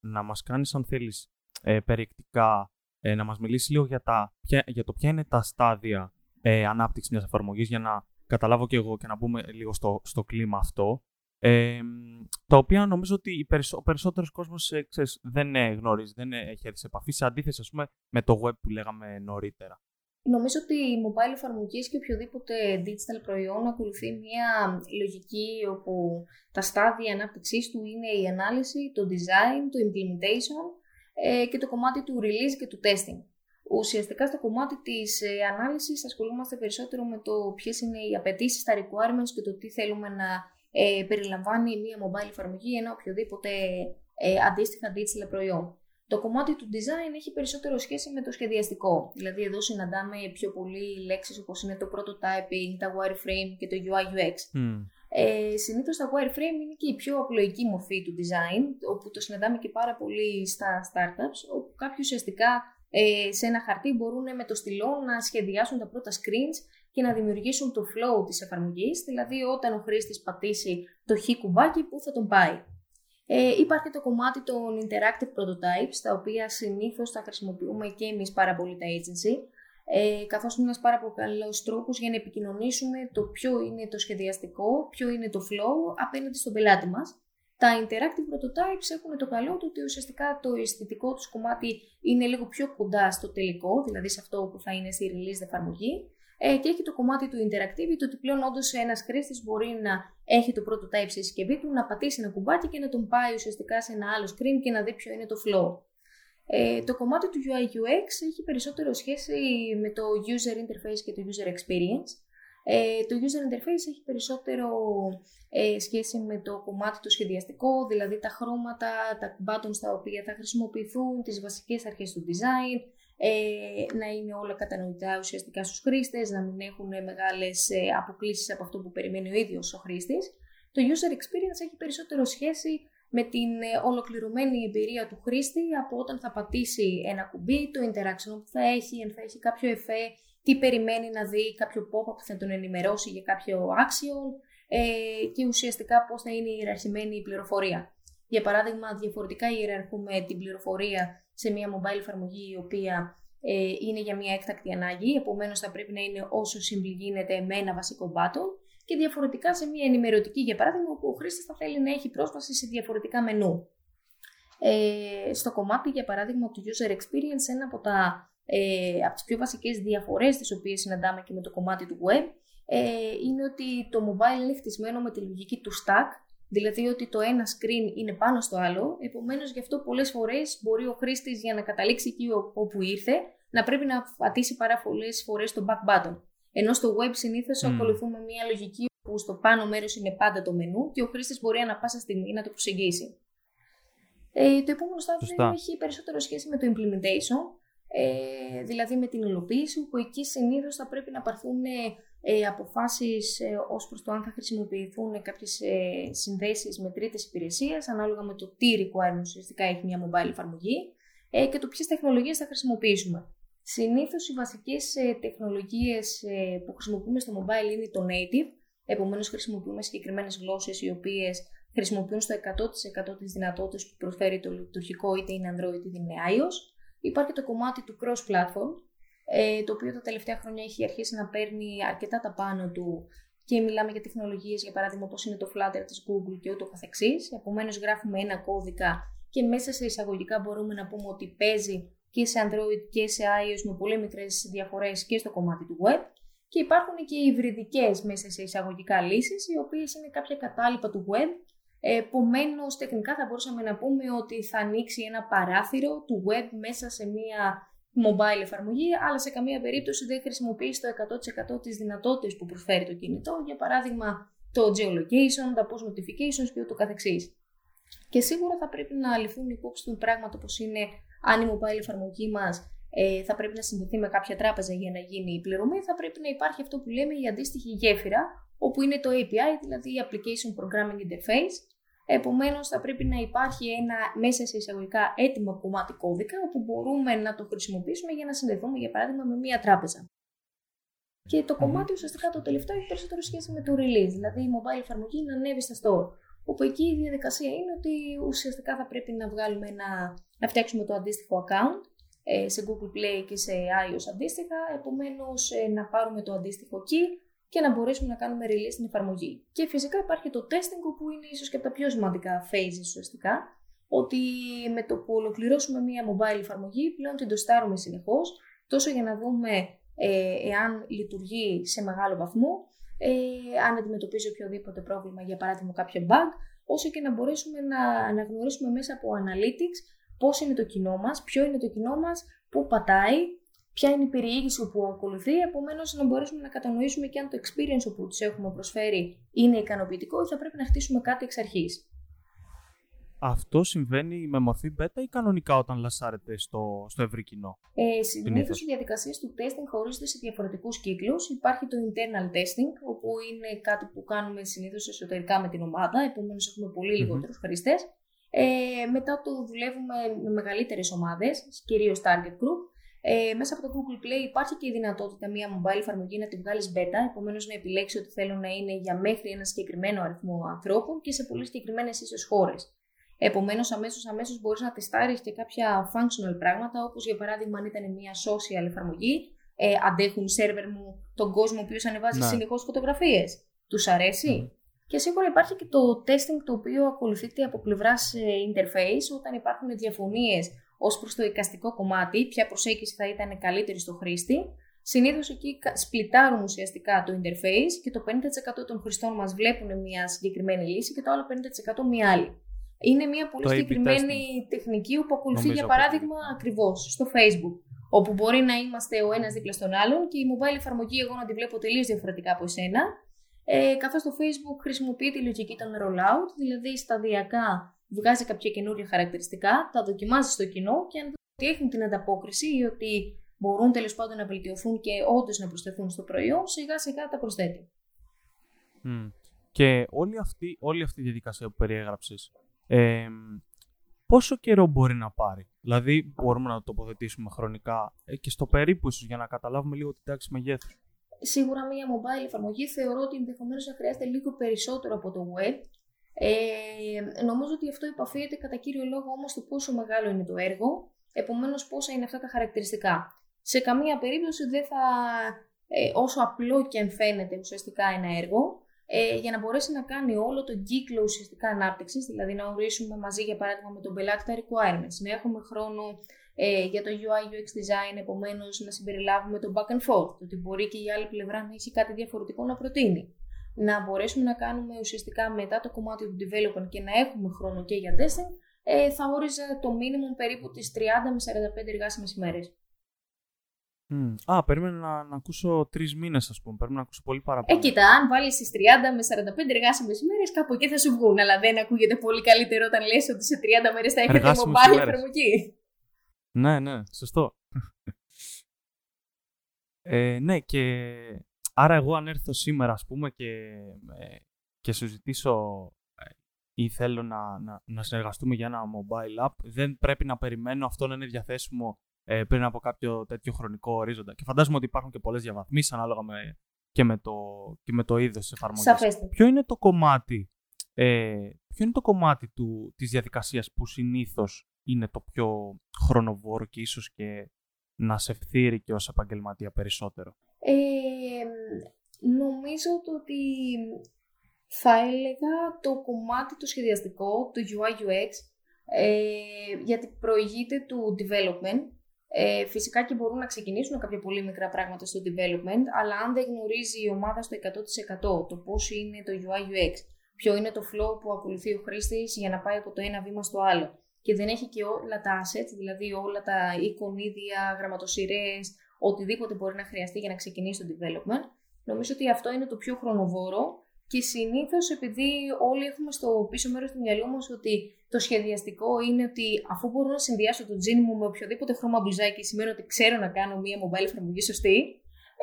να μας κάνεις αν θέλεις ε, περιεκτικά, ε, να μας μιλήσεις λίγο για, τα, για το ποια είναι τα στάδια ε, ανάπτυξης μιας εφαρμογής για να καταλάβω και εγώ και να μπούμε λίγο στο, στο κλίμα αυτό ε, τα οποία νομίζω ότι ο περισσότερος κόσμος ε, ξέρεις, δεν ε, γνωρίζει, δεν ε, έχει έρθει σε επαφή, σε αντίθεση ας πούμε, με το web που λέγαμε νωρίτερα. Νομίζω ότι η mobile εφαρμογής και οποιοδήποτε digital προϊόν ακολουθεί μια λογική όπου τα στάδια ανάπτυξής του είναι η ανάλυση, το design, το implementation και το κομμάτι του release και του testing. Ουσιαστικά στο κομμάτι της ε, ανάλυσης ασχολούμαστε περισσότερο με το ποιες είναι οι απαιτήσεις, τα requirements και το τι θέλουμε να ε, περιλαμβάνει μια mobile εφαρμογή ή ένα οποιοδήποτε ε, αντίστοιχα digital προϊόν. Το κομμάτι του design έχει περισσότερο σχέση με το σχεδιαστικό. Δηλαδή εδώ συναντάμε πιο πολύ λέξεις όπως είναι το prototyping, τα wireframe και το UI UX. Mm. Ε, συνήθως τα wireframe είναι και η πιο απλοϊκή μορφή του design, όπου το συναντάμε και πάρα πολύ στα startups, όπου κάποιοι ουσιαστικά ε, σε ένα χαρτί μπορούν με το στυλό να σχεδιάσουν τα πρώτα screens και να δημιουργήσουν το flow της εφαρμογής, δηλαδή όταν ο χρήστης πατήσει το χ κουμπάκι που θα τον πάει. Ε, υπάρχει το κομμάτι των interactive prototypes, τα οποία συνήθως θα χρησιμοποιούμε και εμείς πάρα πολύ τα agency, ε, καθώς είναι ένας πάρα πολύ καλός τρόπος για να επικοινωνήσουμε το ποιο είναι το σχεδιαστικό, ποιο είναι το flow απέναντι στον πελάτη μας. Τα interactive prototypes έχουν το καλό του ότι ουσιαστικά το αισθητικό τους κομμάτι είναι λίγο πιο κοντά στο τελικό, δηλαδή σε αυτό που θα είναι στη release εφαρμογή. Ε, και έχει το κομμάτι του interactivity, ότι πλέον όντως ένας χρήστης μπορεί να έχει το prototype στη συσκευή του, να πατήσει ένα κουμπάκι και να τον πάει ουσιαστικά σε ένα άλλο screen και να δει ποιο είναι το flow. Ε, το κομμάτι του UI UX έχει περισσότερο σχέση με το user interface και το user experience. Ε, το user interface έχει περισσότερο ε, σχέση με το κομμάτι το σχεδιαστικό, δηλαδή τα χρώματα, τα buttons τα οποία θα χρησιμοποιηθούν, τις βασικές αρχές του design, ε, να είναι όλα κατανοητά ουσιαστικά στους χρήστες, να μην έχουν μεγάλες ε, αποκλήσεις από αυτό που περιμένει ο ίδιος ο χρήστης. Το user experience έχει περισσότερο σχέση με την ε, ολοκληρωμένη εμπειρία του χρήστη από όταν θα πατήσει ένα κουμπί, το interaction που θα έχει, αν θα έχει κάποιο εφέ, τι περιμένει να δει, κάποιο pop-up που θα τον ενημερώσει για κάποιο action ε, και ουσιαστικά πώς θα είναι ιεραρχημένη η πληροφορία. Για παράδειγμα, διαφορετικά ιεραρχούμε την πληροφορία σε μια mobile εφαρμογή η οποία ε, είναι για μια έκτακτη ανάγκη, επομένως θα πρέπει να είναι όσο simply γίνεται με ένα βασικό button και διαφορετικά σε μια ενημερωτική, για παράδειγμα, όπου ο χρήστης θα θέλει να έχει πρόσβαση σε διαφορετικά μενού. Ε, στο κομμάτι, για παράδειγμα, του user experience, ένα από, τα, ε, από τις πιο βασικές διαφορές τις οποίες συναντάμε και με το κομμάτι του web, ε, είναι ότι το mobile είναι χτισμένο με τη λογική του stack, Δηλαδή ότι το ένα screen είναι πάνω στο άλλο, επομένως γι' αυτό πολλές φορές μπορεί ο χρήστης για να καταλήξει εκεί όπου ήρθε να πρέπει να πατήσει πάρα πολλές φορές το back button. Ενώ στο web συνήθως mm. ακολουθούμε μια λογική που στο πάνω μέρος είναι πάντα το μενού και ο χρήστης μπορεί ανα πάσα στιγμή να το προσεγγίσει. Ε, το επόμενο στάδιο έχει περισσότερο σχέση με το implementation, ε, δηλαδή με την υλοποίηση, που εκεί συνήθως θα πρέπει να πάρθουν ε, αποφάσεις ε, ως προς το αν θα χρησιμοποιηθούν κάποιες ε, συνδέσεις με τρίτες υπηρεσίες, ανάλογα με το τι requirements ουσιαστικά έχει μια mobile εφαρμογή ε, και το ποιες τεχνολογίες θα χρησιμοποιήσουμε. Συνήθως οι βασικές ε, τεχνολογίες ε, που χρησιμοποιούμε στο mobile είναι το native, επομένως χρησιμοποιούμε συγκεκριμένες γλώσσες οι οποίες χρησιμοποιούν στο 100% τις δυνατότητες που προσφέρει το λειτουργικό είτε είναι Android είτε είναι iOS. Υπάρχει το κομμάτι του cross-platform, ε, το οποίο τα τελευταία χρόνια έχει αρχίσει να παίρνει αρκετά τα πάνω του και μιλάμε για τεχνολογίες, για παράδειγμα, όπως είναι το Flutter της Google και ούτω καθεξής. Επομένως, γράφουμε ένα κώδικα και μέσα σε εισαγωγικά μπορούμε να πούμε ότι παίζει και σε Android και σε iOS με πολύ μικρές διαφορές και στο κομμάτι του web. Και υπάρχουν και υβριδικές μέσα σε εισαγωγικά λύσεις, οι οποίες είναι κάποια κατάλοιπα του web. Επομένως, τεχνικά θα μπορούσαμε να πούμε ότι θα ανοίξει ένα παράθυρο του web μέσα σε μια mobile εφαρμογή, αλλά σε καμία περίπτωση δεν χρησιμοποιείς το 100% τις δυνατότητες που προσφέρει το κινητό, για παράδειγμα το geolocation, τα push notifications και ούτω καθεξής. Και σίγουρα θα πρέπει να ληφθούν υπόψη του πράγματα όπως είναι αν η mobile εφαρμογή μας ε, θα πρέπει να συνδεθεί με κάποια τράπεζα για να γίνει η πληρωμή, θα πρέπει να υπάρχει αυτό που λέμε η αντίστοιχη γέφυρα, όπου είναι το API, δηλαδή η Application Programming Interface, Επομένως, θα πρέπει να υπάρχει ένα μέσα σε εισαγωγικά έτοιμο κομμάτι κώδικα, όπου μπορούμε να το χρησιμοποιήσουμε για να συνδεθούμε, για παράδειγμα, με μία τράπεζα. Και το κομμάτι ουσιαστικά το τελευταίο έχει περισσότερο σχέση με το release, δηλαδή η mobile εφαρμογή να ανέβει στα store. Όπου εκεί η διαδικασία είναι ότι ουσιαστικά θα πρέπει να βγάλουμε ένα, να φτιάξουμε το αντίστοιχο account ε, σε Google Play και σε iOS αντίστοιχα, επομένως ε, να πάρουμε το αντίστοιχο key και να μπορέσουμε να κάνουμε release στην εφαρμογή. Και φυσικά υπάρχει το testing που είναι ίσως και από τα πιο σημαντικά phases ουσιαστικά, ότι με το που ολοκληρώσουμε μια mobile εφαρμογή πλέον την τοστάρουμε συνεχώς, τόσο για να δούμε ε, εάν λειτουργεί σε μεγάλο βαθμό, ε, αν αντιμετωπίζει οποιοδήποτε πρόβλημα, για παράδειγμα κάποιο bug, όσο και να μπορέσουμε να αναγνωρίσουμε μέσα από analytics πώς είναι το κοινό μας, ποιο είναι το κοινό μας, πού πατάει, ποια είναι η περιήγηση που ακολουθεί, επομένως να μπορέσουμε να κατανοήσουμε και αν το experience που τους έχουμε προσφέρει είναι ικανοποιητικό ή θα πρέπει να χτίσουμε κάτι εξ αρχής. Αυτό συμβαίνει με μορφή beta ή κανονικά όταν λασάρεται στο, στο ευρύ κοινό; Ε, Συνήθως οι διαδικασίες του testing χωρίζονται σε διαφορετικούς κύκλους. Υπάρχει το internal testing, όπου είναι κάτι που κάνουμε συνήθως εσωτερικά με την ομάδα, επομένως έχουμε πολύ λιγότερους mm-hmm. χρήστες. Ε, μετά το δουλεύουμε με μεγαλύτερες ομάδες, κυρίως target group, ε, μέσα από το Google Play υπάρχει και η δυνατότητα μια mobile εφαρμογή να τη βγάλεις beta, επομένως να επιλέξει ότι θέλω να είναι για μέχρι ένα συγκεκριμένο αριθμό ανθρώπων και σε πολύ συγκεκριμένες ίσως χώρες. Επομένως, αμέσως αμέσως μπορείς να τεστάρεις και κάποια functional πράγματα, όπως για παράδειγμα αν ήταν μια social εφαρμογή, ε, αντέχουν σερβερ μου τον κόσμο ο οποίος ανεβάζει ναι. συνεχώς φωτογραφίες. Τους αρέσει; Και σίγουρα υπάρχει και το testing το οποίο ακολουθείται από πλευράς ε, interface όταν υπάρχουν διαφωνίες ως προς το εικαστικό κομμάτι, ποια προσέγγιση θα ήταν καλύτερη στο χρήστη. Συνήθως εκεί σπλιτάρουν ουσιαστικά το interface και το 50% των χρηστών μας βλέπουν μια συγκεκριμένη λύση και το άλλο 50% μια άλλη. Είναι μια πολύ συγκεκριμένη τεχνική που ακολουθεί, για παράδειγμα, ακριβώς στο Facebook. Όπου μπορεί να είμαστε ο ένας δίπλα στον άλλον και η mobile εφαρμογή εγώ να τη βλέπω τελείως διαφορετικά από εσένα. Ε, καθώς το Facebook χρησιμοποιεί τη λογική των rollout, δηλαδή σταδιακά βγάζει κάποια καινούργια χαρακτηριστικά, τα δοκιμάζει στο κοινό και αν δεις ότι έχουν την ανταπόκριση ή ότι μπορούν τέλος πάντων να βελτιωθούν και όντως να προσθεθούν στο προϊόν, σιγά σιγά τα προσθέτει. Mm. Και όλη αυτή, όλη αυτή η διαδικασία που περιέγραψες, ε, πόσο καιρό μπορεί να πάρει; Δηλαδή, μπορούμε να το τοποθετήσουμε χρονικά ε, και στο περίπου ίσως για να καταλάβουμε λίγο την τάξη μεγέθους. Σίγουρα μια mobile εφαρμογή θεωρώ ότι ενδεχομένως να χρειάζεται λίγο περισσότερο από το web ε, νομίζω ότι αυτό επαφείται κατά κύριο λόγο όμως στο πόσο μεγάλο είναι το έργο, επομένως πόσα είναι αυτά τα χαρακτηριστικά. Σε καμία περίπτωση δεν θα, ε, όσο απλό και αν φαίνεται ουσιαστικά ένα έργο, ε, για να μπορέσει να κάνει όλο τον κύκλο ουσιαστικά ανάπτυξης, δηλαδή να ορίσουμε μαζί για παράδειγμα με τον πελάτη τα requirements, να έχουμε χρόνο ε, για το UI UX design, επομένως να συμπεριλάβουμε το back and forth, ότι μπορεί και η άλλη πλευρά να έχει κάτι διαφορετικό να προτείνει να μπορέσουμε να κάνουμε ουσιαστικά μετά το κομμάτι του development και να έχουμε χρόνο και για testing, ε, θα όριζε το minimum περίπου τις 30 με 45 εργάσιμες ημέρες. Mm. Α, περίμενα να, να ακούσω τρεις μήνες, ας πούμε. Πρέπει να ακούσω πολύ παραπάνω. Ε, κοίτα, αν βάλεις τις 30 με 45 εργάσιμες ημέρες, κάπου εκεί θα σου βγουν. Αλλά δεν ακούγεται πολύ καλύτερο όταν λες ότι σε 30 μέρες θα έχετε mobile εφαρμογή. Ναι, ναι, σωστό. ε, ναι, και άρα εγώ αν έρθω σήμερα, ας πούμε, και, ε, και σου ζητήσω ε, ή θέλω να, να, να συνεργαστούμε για ένα mobile app, δεν πρέπει να περιμένω αυτό να είναι διαθέσιμο ε, πριν από κάποιο τέτοιο χρονικό ορίζοντα. Και φαντάζομαι ότι υπάρχουν και πολλές διαβαθμίσεις ανάλογα με, και με το, και με το είδος της εφαρμογής. Ποιο είναι το κομμάτι, ε, ποιο είναι το κομμάτι του, της διαδικασίας που συνήθως είναι το πιο χρονοβόρο και ίσως και να σε φθείρει και ως επαγγελματία περισσότερο; Ε, νομίζω ότι θα έλεγα το κομμάτι το σχεδιαστικό, του UI UX, ε, γιατί προηγείται του development. Ε, φυσικά και μπορούν να ξεκινήσουν κάποια πολύ μικρά πράγματα στο development, αλλά αν δεν γνωρίζει η ομάδα στο 100% το πώς είναι το UI UX, ποιο είναι το flow που ακολουθεί ο χρήστης για να πάει από το ένα βήμα στο άλλο. Και δεν έχει και όλα τα assets, δηλαδή όλα τα εικονίδια, γραμματοσυρές, οτιδήποτε μπορεί να χρειαστεί για να ξεκινήσει το development, νομίζω ότι αυτό είναι το πιο χρονοβόρο και συνήθως, επειδή όλοι έχουμε στο πίσω μέρος του μυαλού μας ότι το σχεδιαστικό είναι ότι αφού μπορώ να συνδυάσω το τζιν μου με οποιοδήποτε χρώμα μπλουζάκι, σημαίνει ότι ξέρω να κάνω μία mobile εφαρμογή σωστή.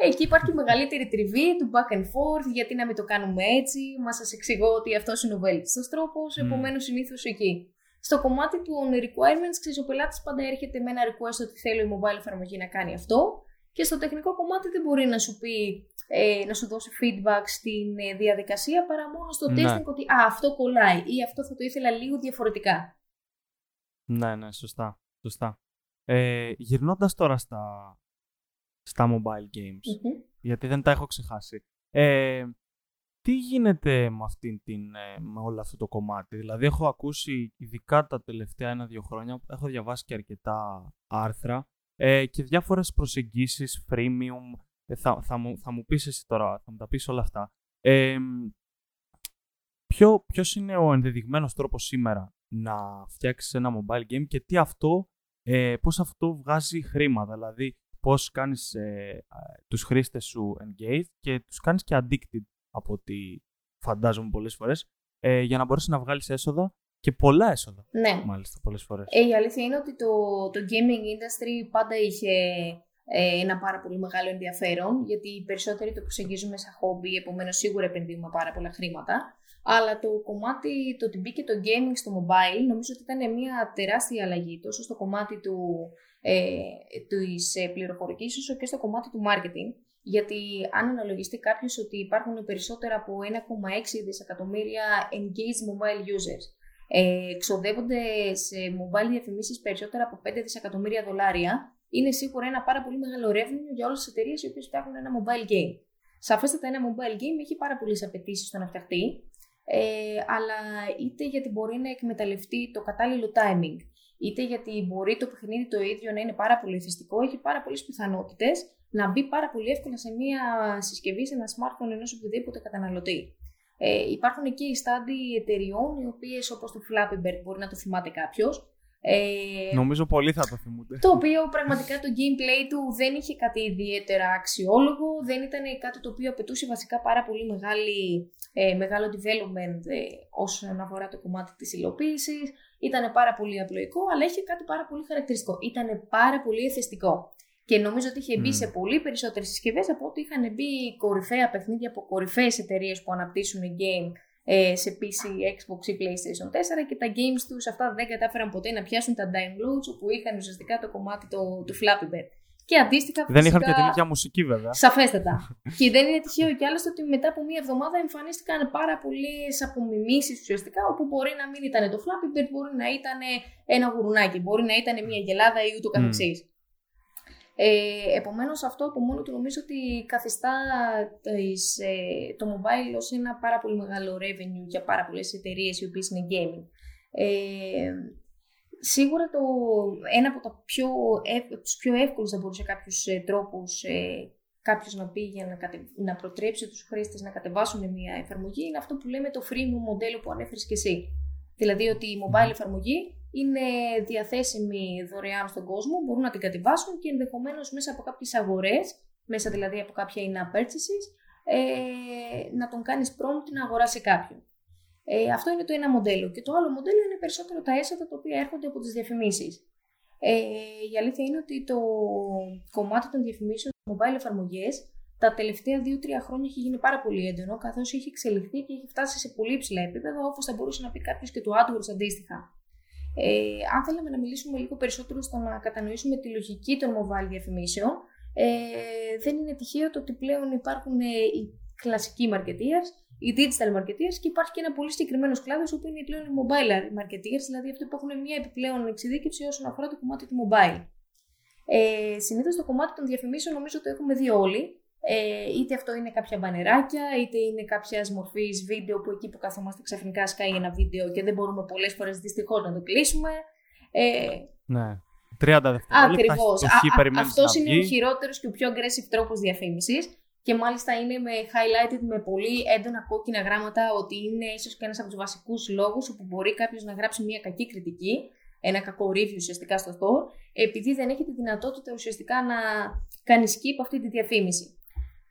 Εκεί υπάρχει μεγαλύτερη τριβή του back and forth, γιατί να μην το κάνουμε έτσι. Μα σας εξηγώ ότι αυτός είναι ο βέλτιστος τρόπος, mm. επομένως συνήθως εκεί. Στο κομμάτι των requirements, ξέρεις, ο πελάτης πάντα έρχεται με ένα request ότι θέλω η mobile εφαρμογή να κάνει αυτό. Και στο τεχνικό κομμάτι δεν μπορεί να σου πει ε, να σου δώσει feedback στην ε, διαδικασία παρά μόνο στο ναι. testing ότι α, αυτό κολλάει ή αυτό θα το ήθελα λίγο διαφορετικά. Ναι, ναι, σωστά. σωστά. Ε, γυρνώντας τώρα στα, στα mobile games, γιατί δεν τα έχω ξεχάσει. Ε, τι γίνεται με, αυτήν την, ε, με όλο αυτό το κομμάτι; Δηλαδή έχω ακούσει ειδικά τα τελευταία ένα-δύο χρόνια, έχω διαβάσει και αρκετά άρθρα ε, και διάφορες προσεγγίσεις, freemium, ε, θα, θα, μου, θα μου πεις εσύ τώρα, θα μου τα πεις όλα αυτά. Ε, ποιο, ποιος είναι ο ενδεδειγμένος τρόπος σήμερα να φτιάξεις ένα mobile game και τι αυτό, ε, πώς αυτό βγάζει χρήματα, δηλαδή πώς κάνεις ε, τους χρήστες σου engage και τους κάνεις και addicted από ό,τι φαντάζομαι πολλές φορές ε, για να μπορέσεις να βγάλεις έσοδα και πολλά έσοδα. Ναι. Μάλιστα, πολλές φορές. Ε, η αλήθεια είναι ότι το, το gaming industry πάντα είχε ε, ένα πάρα πολύ μεγάλο ενδιαφέρον, γιατί οι περισσότεροι το προσεγγίζουμε σαν χόμπι, επομένως σίγουρα επενδύουμε πάρα πολλά χρήματα. Αλλά το κομμάτι, το ότι μπήκε το gaming στο mobile, νομίζω ότι ήταν μια τεράστια αλλαγή, τόσο στο κομμάτι του, ε, της ε, πληροφορικής, όσο και στο κομμάτι του marketing. Γιατί αν αναλογιστεί κάποιος ότι υπάρχουν περισσότερα από 1,6 δισεκατομμύρια engaged mobile users, ε, ξοδεύονται σε mobile διαφημίσεις περισσότερα από 5 δισεκατομμύρια δολάρια, είναι σίγουρα ένα πάρα πολύ μεγάλο revenue για όλες τις εταιρείες οι οποίες φτιάχνουν ένα mobile game. Σαφέστατα, ένα mobile game έχει πάρα πολλές απαιτήσεις στο να φτιαχτεί, ε, αλλά είτε γιατί μπορεί να εκμεταλλευτεί το κατάλληλο timing, είτε γιατί μπορεί το παιχνίδι το ίδιο να είναι πάρα πολύ εθιστικό, έχει πάρα πολλές πιθανότητες να μπει πάρα πολύ εύκολα σε μια συσκευή, σε ένα smartphone ενός οποιοδήποτε καταναλωτή. Ε, υπάρχουν και οι στάντι εταιριών, οι οποίες όπως το Flappy Bird μπορεί να το θυμάται κάποιος, ε, Νομίζω πολύ θα το θυμούνται. Το οποίο πραγματικά το gameplay του δεν είχε κάτι ιδιαίτερα αξιόλογο, δεν ήταν κάτι το οποίο απαιτούσε βασικά πάρα πολύ μεγάλη, ε, μεγάλο development ε, όσον αφορά το κομμάτι της υλοποίησης. Ήταν πάρα πολύ απλοϊκό, αλλά είχε κάτι πάρα πολύ χαρακτηριστικό. Ήταν πάρα πολύ εθεστικό. Και νομίζω ότι είχε μπει σε πολύ περισσότερες συσκευές από ότι είχαν μπει κορυφαία παιχνίδια από κορυφαίες εταιρείες που αναπτύσσουν game ε, σε PC, Xbox ή PlayStation 4 και τα games τους αυτά δεν κατάφεραν ποτέ να πιάσουν τα downloads που είχαν ουσιαστικά το κομμάτι το, του Flappy Bird. Και αντίστοιχα. Δεν είχαν και την ίδια μουσική, βέβαια. Σαφέστατα. και δεν είναι τυχαίο κι άλλωστε ότι μετά από μία εβδομάδα εμφανίστηκαν πάρα πολλές απομιμήσεις ουσιαστικά, όπου μπορεί να μην ήταν το Flappy Bird, μπορεί να ήταν ένα γουρουνάκι, μπορεί να ήταν μία γελάδα ή ούτω καθεξής. Mm. Ε, επομένως αυτό από μόνο του νομίζω ότι καθιστά ε, το mobile ως ένα πάρα πολύ μεγάλο revenue για πάρα πολλές εταιρείες οι οποίες είναι gaming. Ε, σίγουρα το, ένα από τα πιο, τους πιο εύκολους θα μπορούσε κάποιους ε, τρόπους ε, κάποιος να πει για να, κατε, να προτρέψει τους χρήστες να κατεβάσουν μια εφαρμογή είναι αυτό που λέμε το freemium μοντέλο που ανέφερες και εσύ. Δηλαδή ότι η mobile εφαρμογή είναι διαθέσιμη δωρεάν στον κόσμο, μπορούν να την κατεβάσουν και ενδεχομένως μέσα από κάποιες αγορές, μέσα δηλαδή από κάποια in-app purchases, ε, να τον κάνεις prompt να αγοράσει κάποιον. Ε, αυτό είναι το ένα μοντέλο. Και το άλλο μοντέλο είναι περισσότερο τα έσοδα τα οποία έρχονται από τις διαφημίσεις. Ε, η αλήθεια είναι ότι το κομμάτι των διαφημίσεων mobile εφαρμογές τα τελευταία 2-3 χρόνια έχει γίνει πάρα πολύ έντονο, καθώς έχει εξελιχθεί και έχει φτάσει σε πολύ ψηλά επίπεδα, όπως θα μπορούσε να πει κάποιος και το AdWords αντίστοιχα. Ε, αν θέλαμε να μιλήσουμε λίγο περισσότερο στο να κατανοήσουμε τη λογική των mobile διαφημίσεων, ε, δεν είναι τυχαίο το ότι πλέον υπάρχουν ε, οι κλασικοί marketeers, οι digital marketeers και υπάρχει και ένα πολύ συγκεκριμένο κλάδος όπου είναι πλέον οι mobile marketeers, δηλαδή αυτοί που έχουν μια επιπλέον εξειδίκευση όσον αφορά το κομμάτι του mobile. Ε, Συνήθως το κομμάτι των διαφημίσεων νομίζω το έχουμε δει όλοι. Ε, είτε αυτό είναι κάποια μπανεράκια, είτε είναι κάποιας μορφής βίντεο που εκεί που καθόμαστε ξαφνικά σκάει ένα βίντεο και δεν μπορούμε πολλές φορές δυστυχώς να το κλείσουμε. Ε, ναι. 30 δευτερόλεπτα. Ακριβώς. Αυτός είναι ο χειρότερος και ο πιο aggressive τρόπος διαφήμισης. Και μάλιστα είναι με highlighted με πολύ έντονα κόκκινα γράμματα ότι είναι ίσως και ένας από τους βασικούς λόγους όπου μπορεί κάποιος να γράψει μια κακή κριτική, ένα κακό review ουσιαστικά στο store, επειδή δεν έχει τη δυνατότητα ουσιαστικά να κάνει skip αυτή τη διαφήμιση.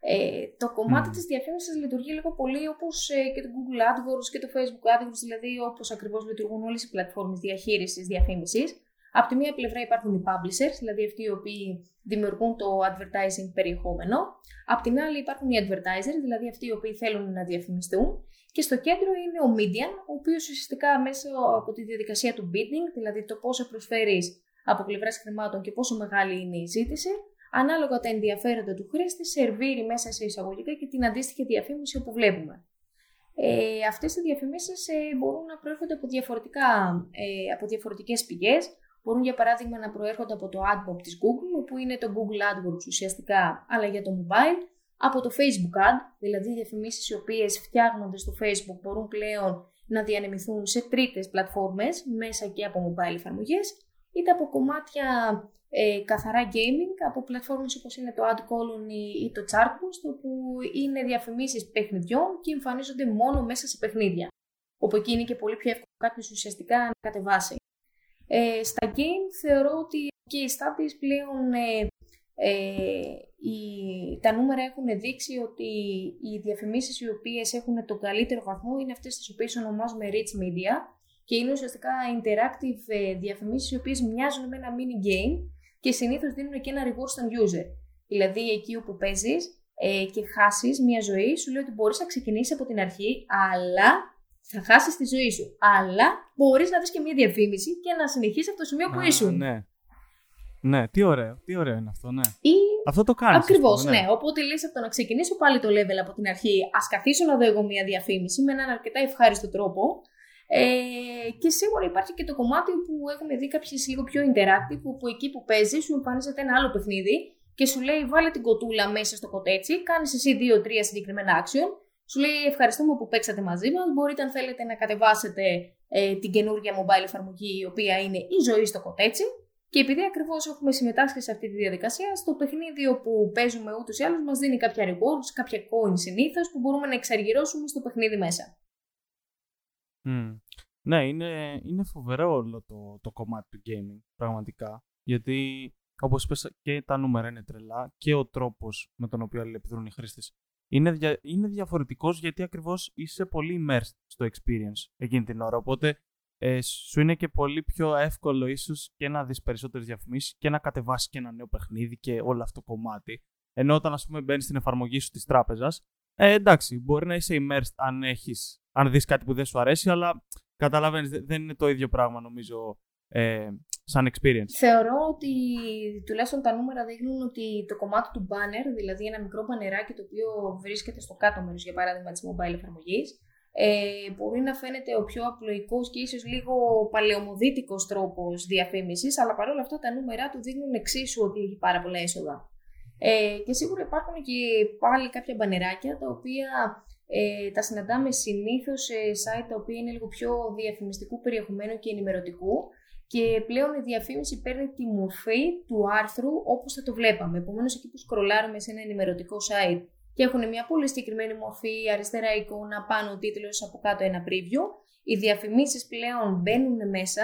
Ε, το κομμάτι mm. της διαφήμισης λειτουργεί λίγο πολύ όπως ε, και το Google AdWords και το Facebook AdWords, δηλαδή όπως ακριβώς λειτουργούν όλες οι πλατφόρμες διαχείρισης διαφήμισης. Από τη μία πλευρά υπάρχουν οι publishers, δηλαδή αυτοί οι οποίοι δημιουργούν το advertising περιεχόμενο. Από την άλλη υπάρχουν οι advertisers, δηλαδή αυτοί οι οποίοι θέλουν να διαφημιστούν. Και στο κέντρο είναι ο median, ο οποίος ουσιαστικά μέσα από τη διαδικασία του bidding, δηλαδή το πόσο προσφέρεις από πλευράς χρημάτων και πόσο μεγάλη είναι η ζήτηση, ανάλογα τα ενδιαφέροντα του χρήστη, σερβίρει μέσα σε εισαγωγικά και την αντίστοιχη διαφήμιση όπου βλέπουμε. Ε, αυτές οι διαφημίσεις ε, μπορούν να προέρχονται από, διαφορετικά, ε, από διαφορετικές πηγές. Μπορούν για παράδειγμα να προέρχονται από το AdMob της Google, όπου είναι το Google AdWords ουσιαστικά, αλλά για το mobile. Από το Facebook Ad, δηλαδή διαφημίσεις οι οποίες φτιάχνονται στο Facebook μπορούν πλέον να διανεμηθούν σε τρίτες πλατφόρμες μέσα και από mobile εφαρμογές, είτε από κομμάτια ε, καθαρά gaming από πλατφόρμες όπως είναι το AdColony ή το Chartboost όπου είναι διαφημίσεις παιχνιδιών και εμφανίζονται μόνο μέσα σε παιχνίδια. Όπου εκεί είναι και πολύ πιο εύκολο κάποιος ουσιαστικά να κατεβάσει. Ε, στα game θεωρώ ότι και οι studies πλέον ε, ε, οι, τα νούμερα έχουν δείξει ότι οι διαφημίσεις οι οποίες έχουν τον καλύτερο βαθμό είναι αυτές τις οποίες ονομάζουμε rich media και είναι ουσιαστικά interactive ε, διαφημίσεις οι οποίες μοιάζουν με ένα mini game και συνήθως δίνουν και ένα reward στον user. Δηλαδή, εκεί όπου παίζεις ε, και χάσεις μια ζωή, σου λέει ότι μπορείς να ξεκινήσεις από την αρχή, αλλά θα χάσεις τη ζωή σου. Αλλά μπορείς να δεις και μια διαφήμιση και να συνεχίσεις από το σημείο που ήσουν. Ναι. Ναι, τι ωραίο, τι ωραίο είναι αυτό, ναι. Ή... Αυτό το κάνεις. Ακριβώς, ναι. ναι. Οπότε λες από το να ξεκινήσω πάλι το level από την αρχή, ας καθίσω να δω εγώ μια διαφήμιση με έναν αρκετά ευχάριστο τρόπο, ε, και σίγουρα υπάρχει και το κομμάτι που έχουμε δει κάποιες λίγο πιο interactive, που εκεί που παίζεις σου εμφανίζεται ένα άλλο παιχνίδι και σου λέει βάλε την κοτούλα μέσα στο κοτέτσι, κάνεις εσύ δύο-τρία συγκεκριμένα action, σου λέει ευχαριστούμε που παίξατε μαζί μας. Μπορείτε, αν θέλετε, να κατεβάσετε ε, την καινούργια mobile εφαρμογή, η οποία είναι η ζωή στο κοτέτσι. Και επειδή ακριβώς έχουμε συμμετάσχει σε αυτή τη διαδικασία, στο παιχνίδι όπου παίζουμε ούτως ή άλλως μας δίνει κάποια rewards, κάποια coins συνήθως που μπορούμε να εξαργυρώσουμε στο παιχνίδι μέσα. Ναι, είναι, είναι φοβερό όλο το, το κομμάτι του gaming, πραγματικά. Γιατί, όπως είπες, και τα νούμερα είναι τρελά και ο τρόπος με τον οποίο αλληλεπιδρούν οι χρήστες είναι, δια, είναι διαφορετικός γιατί ακριβώς είσαι πολύ immersed στο experience εκείνη την ώρα. Οπότε ε, σου είναι και πολύ πιο εύκολο ίσως και να δεις περισσότερες διαφημίσεις και να κατεβάσεις και ένα νέο παιχνίδι και όλο αυτό το κομμάτι. Ενώ όταν ας πούμε μπαίνεις στην εφαρμογή σου της τράπεζας, ε, εντάξει, μπορεί να είσαι immersed αν, έχεις, αν δεις κάτι που δεν σου αρέσει, αλλά καταλαβαίνεις, δεν είναι το ίδιο πράγμα νομίζω ε, σαν experience. Θεωρώ ότι τουλάχιστον τα νούμερα δείχνουν ότι το κομμάτι του banner, δηλαδή ένα μικρό μπανεράκι το οποίο βρίσκεται στο κάτω μέρος για παράδειγμα της mobile εφαρμογής, ε, μπορεί να φαίνεται ο πιο απλοϊκός και ίσως λίγο παλαιομοδίτικος τρόπος διαφήμισης, αλλά παρόλα αυτά τα νούμερα του δείχνουν εξίσου ότι έχει πάρα πολλά έσοδα. Ε, και σίγουρα υπάρχουν και πάλι κάποια μπανεράκια τα οποία ε, τα συναντάμε συνήθως σε site τα οποία είναι λίγο πιο διαφημιστικού περιεχομένου και ενημερωτικού και πλέον η διαφήμιση παίρνει τη μορφή του άρθρου όπως θα το βλέπαμε. Επομένως, εκεί που σκρολάρουμε σε ένα ενημερωτικό site και έχουν μια πολύ συγκεκριμένη μορφή, αριστερά εικόνα, πάνω τίτλος, από κάτω ένα preview. Οι διαφημίσεις πλέον μπαίνουν μέσα,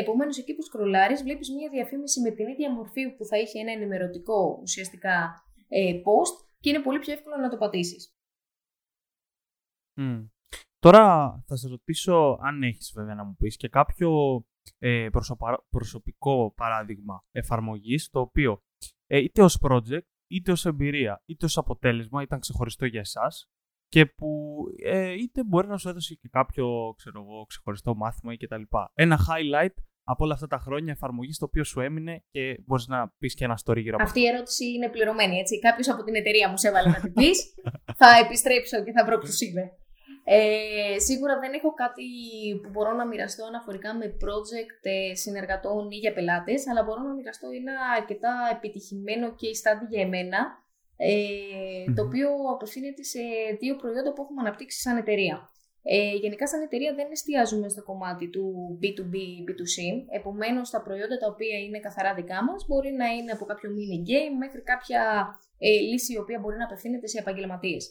επομένως εκεί που σκρολάρεις βλέπεις μια διαφήμιση με την ίδια μορφή που θα είχε ένα ενημερωτικό ουσιαστικά ε, post και είναι πολύ πιο εύκολο να το πατήσεις. Mm. Τώρα θα σε ρωτήσω αν έχεις βέβαια να μου πεις και κάποιο ε, προσωπικό παράδειγμα εφαρμογής το οποίο ε, είτε ως project είτε ως εμπειρία είτε ως αποτέλεσμα ήταν ξεχωριστό για εσάς και που ε, είτε μπορεί να σου έδωσε και κάποιο ξέρω εγώ, ξεχωριστό μάθημα ή κτλ. Ένα highlight από όλα αυτά τα χρόνια εφαρμογής το οποίο σου έμεινε και μπορείς να πεις και ένα story γύρω από Αυτή η ερώτηση είναι πληρωμένη, έτσι. Κάποιος από την εταιρεία μου σε έβαλε να την πεις. θα επιστρέψω και θα βρω ποιου είμαι. Ε, σίγουρα δεν έχω κάτι που μπορώ να μοιραστώ αναφορικά με project ε, συνεργατών ή για πελάτες, αλλά μπορώ να μοιραστώ ένα αρκετά επιτυχημένο case study για εμένα, ε, το οποίο απευθύνεται σε δύο προϊόντα που έχουμε αναπτύξει σαν εταιρεία. Ε, γενικά σαν εταιρεία δεν εστιάζουμε στο κομμάτι του B2B, B2C, επομένως τα προϊόντα τα οποία είναι καθαρά δικά μας μπορεί να είναι από κάποιο mini game μέχρι κάποια ε, λύση η οποία μπορεί να απευθύνεται σε επαγγελματίες.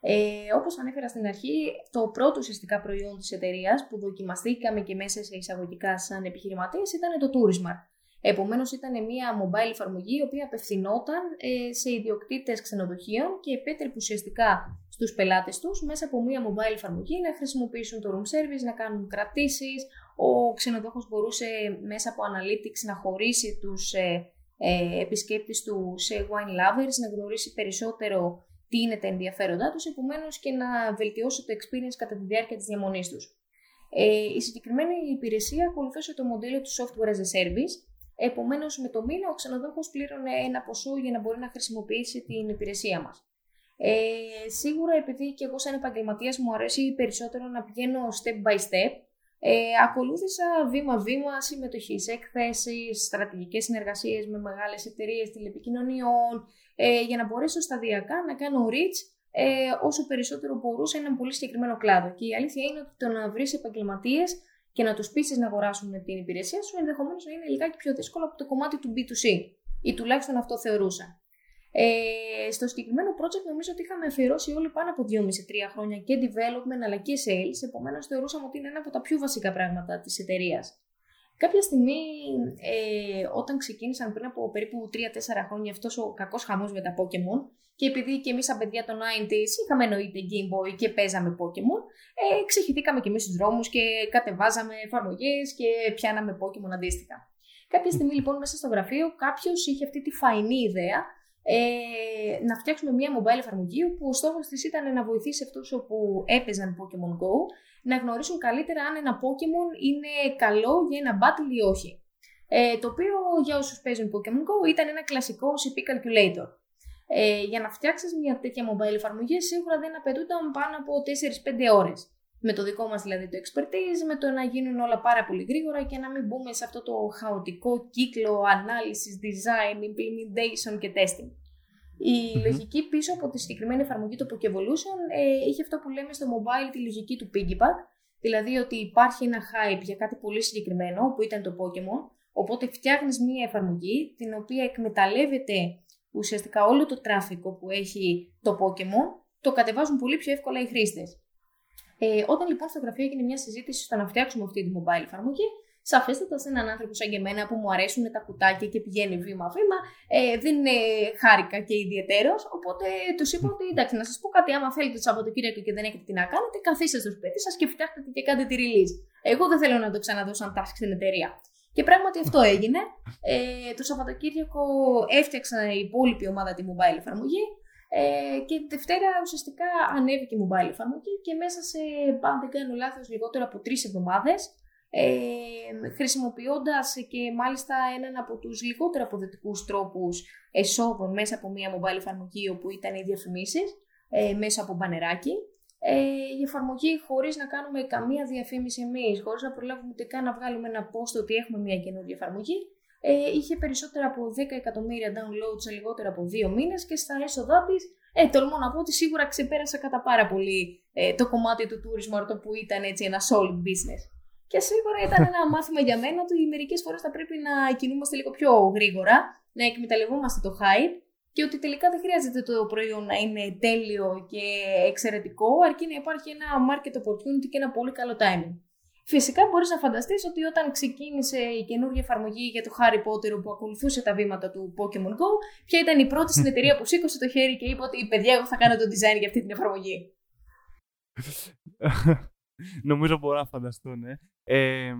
Ε, Όπως ανέφερα στην αρχή, το πρώτο ουσιαστικά προϊόν της εταιρείας που δοκιμαστήκαμε και μέσα σε εισαγωγικά σαν επιχειρηματίες ήταν το Tourismart. Επομένως, ήταν μια mobile εφαρμογή η οποία απευθυνόταν ε, σε ιδιοκτήτες ξενοδοχείων και επέτρεπε ουσιαστικά στους πελάτες τους μέσα από μια mobile εφαρμογή να χρησιμοποιήσουν το room service, να κάνουν κρατήσεις. Ο ξενοδόχος μπορούσε μέσα από analytics να χωρίσει τους ε, ε, επισκέπτες του σε wine lovers, να γνωρίσει περισσότερο τι είναι τα ενδιαφέροντά τους, επομένως και να βελτιώσει το experience κατά τη διάρκεια της διαμονής τους. Ε, η συγκεκριμένη υπηρεσία ακολουθούσε το μοντέλο του software as a service. Επομένως, με το μήνα ο ξενοδόχος πλήρωνε ένα ποσό για να μπορεί να χρησιμοποιήσει την υπηρεσία μας. Ε, σίγουρα, επειδή και εγώ, σαν επαγγελματίας, μου αρέσει περισσότερο να πηγαίνω step by step, ε, ακολούθησα βήμα-βήμα συμμετοχής σε εκθέσει, στρατηγικές συνεργασίες με μεγάλες εταιρείες τηλεπικοινωνιών, ε, για να μπορέσω σταδιακά να κάνω reach ε, όσο περισσότερο μπορούσα έναν πολύ συγκεκριμένο κλάδο. Και η αλήθεια είναι ότι το να βρεις επαγγελματίες και να τους πείσει να αγοράσουν την υπηρεσία σου ενδεχομένως να είναι λιγάκι πιο δύσκολο από το κομμάτι του B2C. Ή τουλάχιστον αυτό θεωρούσα. Ε, στο συγκεκριμένο project νομίζω ότι είχαμε αφιερώσει όλοι πάνω από 2,5-3 χρόνια και development αλλά και sales, επομένως θεωρούσαμε ότι είναι ένα από τα πιο βασικά πράγματα της εταιρείας. Κάποια στιγμή, ε, όταν ξεκίνησαν πριν από περίπου 3-4 χρόνια αυτός ο κακός χαμός με τα Pokémon, και επειδή και εμείς, σαν παιδιά των 90s, είχαμε εννοείται Game Boy και παίζαμε Pokémon, ε, ξεχυθήκαμε και εμείς στους δρόμους και κατεβάζαμε εφαρμογές και πιάναμε Pokémon αντίστοιχα. Κάποια στιγμή, λοιπόν, μέσα στο γραφείο, κάποιος είχε αυτή τη φαϊνή ιδέα ε, να φτιάξουμε μια mobile εφαρμογή που ο στόχος της ήταν να βοηθήσει αυτούς που έπαιζαν Pokémon Go να γνωρίσουν καλύτερα αν ένα Pokémon είναι καλό για ένα battle ή όχι. Ε, το οποίο για όσους παίζουν Pokémon Go ήταν ένα κλασικό CP calculator. Ε, για να φτιάξεις μια τέτοια mobile εφαρμογή σίγουρα δεν απαιτούνταν πάνω από 4-5 ώρες. Με το δικό μας δηλαδή το expertise, με το να γίνουν όλα πάρα πολύ γρήγορα και να μην μπούμε σε αυτό το χαοτικό κύκλο ανάλυσης, design, implementation και testing. Η λογική πίσω από τη συγκεκριμένη εφαρμογή του Pokevolution ε, είχε αυτό που λέμε στο mobile τη λογική του piggyback, δηλαδή ότι υπάρχει ένα hype για κάτι πολύ συγκεκριμένο που ήταν το Pokemon, οπότε φτιάχνεις μία εφαρμογή την οποία εκμεταλλεύεται ουσιαστικά όλο το τράφικο που έχει το Pokemon, το κατεβάζουν πολύ πιο εύκολα οι χρήστες. Ε, όταν λοιπόν στο γραφείο έγινε μια συζήτηση στο να φτιάξουμε αυτή τη mobile εφαρμογή, Σαφέστατα σε έναν άνθρωπο σαν και εμένα που μου αρέσουν τα κουτάκια και πηγαίνει βήμα-βήμα, ε, δεν είναι χάρηκα και ιδιαίτερο. Οπότε τους είπα ότι εντάξει, να σας πω κάτι, άμα θέλετε το Σαββατοκύριακο και δεν έχετε τι να κάνετε, καθίστε στο σπίτι σας και φτιάχνετε και κάντε τη release. Εγώ δεν θέλω να το ξαναδώ σαν task στην εταιρεία. Και πράγματι αυτό έγινε. Ε, το Σαββατοκύριακο έφτιαξα η υπόλοιπη ομάδα τη mobile εφαρμογή. Ε, και τη Δευτέρα ουσιαστικά ανέβηκε η mobile εφαρμογή και μέσα σε, αν δεν κάνω λάθος, λιγότερο από τρεις εβδομάδες ε, χρησιμοποιώντας και μάλιστα έναν από τους λιγότερο αποδοτικούς τρόπους εσόδων μέσα από μια mobile εφαρμογή όπου ήταν οι διαφημίσεις ε, μέσα από μπανεράκι. Ε, η εφαρμογή χωρίς να κάνουμε καμία διαφήμιση εμείς, χωρίς να προλάβουμε ούτε καν να βγάλουμε ένα post ότι έχουμε μια καινούργια εφαρμογή, ε, είχε περισσότερα από 10 εκατομμύρια downloads σε λιγότερο από δύο μήνες και στα έσοδά της, ε, τολμώ να πω ότι σίγουρα ξεπέρασα κατά πάρα πολύ ε, το κομμάτι του tourism που ήταν έτσι ένα solid business. Και σίγουρα ήταν ένα μάθημα για μένα ότι μερικές φορές θα πρέπει να κινούμαστε λίγο πιο γρήγορα, να εκμεταλλευόμαστε το hype και ότι τελικά δεν χρειάζεται το προϊόν να είναι τέλειο και εξαιρετικό, αρκεί να υπάρχει ένα market opportunity και ένα πολύ καλό timing. Φυσικά μπορείς να φανταστείς ότι όταν ξεκίνησε η καινούργια εφαρμογή για το Harry Potter που ακολουθούσε τα βήματα του Pokemon Go, ποια ήταν η πρώτη στην εταιρεία που σήκωσε το χέρι και είπε ότι παιδιά εγώ θα κάνω το design για αυτή την εφαρμογή. Νομίζω μπορώ να φανταστώ, ναι. Ε,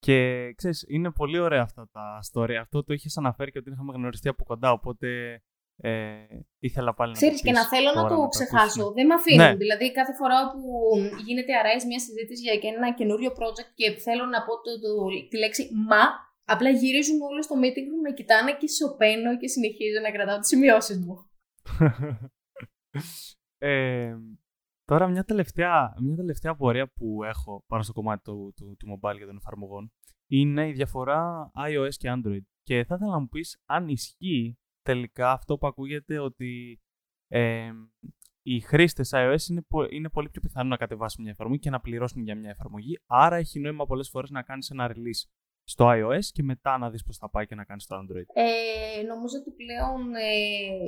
και ξέρεις, είναι πολύ ωραία αυτά τα story. Αυτό το είχες αναφέρει και ότι είχαμε γνωριστεί από κοντά, οπότε ε, ήθελα πάλι Ξέρεις, να και να θέλω να το ξεχάσω. Δεν με αφήνουν. Ναι. Δηλαδή, κάθε φορά που γίνεται αράης μια συζήτηση για ένα καινούριο project και θέλω να πω το, το, τη λέξη μα, απλά γυρίζουν όλοι στο meeting room, με κοιτάνε και σωπαίνω και συνεχίζω να κρατάω τις σημειώσεις μου. ε, τώρα, μια τελευταία, μια τελευταία πορεία που έχω πάνω στο κομμάτι του, του, του mobile για των εφαρμογών είναι η διαφορά iOS και Android. Και θα ήθελα να μου πεις αν ισχύει τελικά αυτό που ακούγεται ότι ε, οι χρήστες iOS είναι, είναι πολύ πιο πιθανό να κατεβάσουν μια εφαρμογή και να πληρώσουν για μια εφαρμογή. Άρα έχει νόημα πολλές φορές να κάνεις ένα release στο iOS και μετά να δεις πώς θα πάει και να κάνεις το Android. Ε, νομίζω ότι πλέον ε,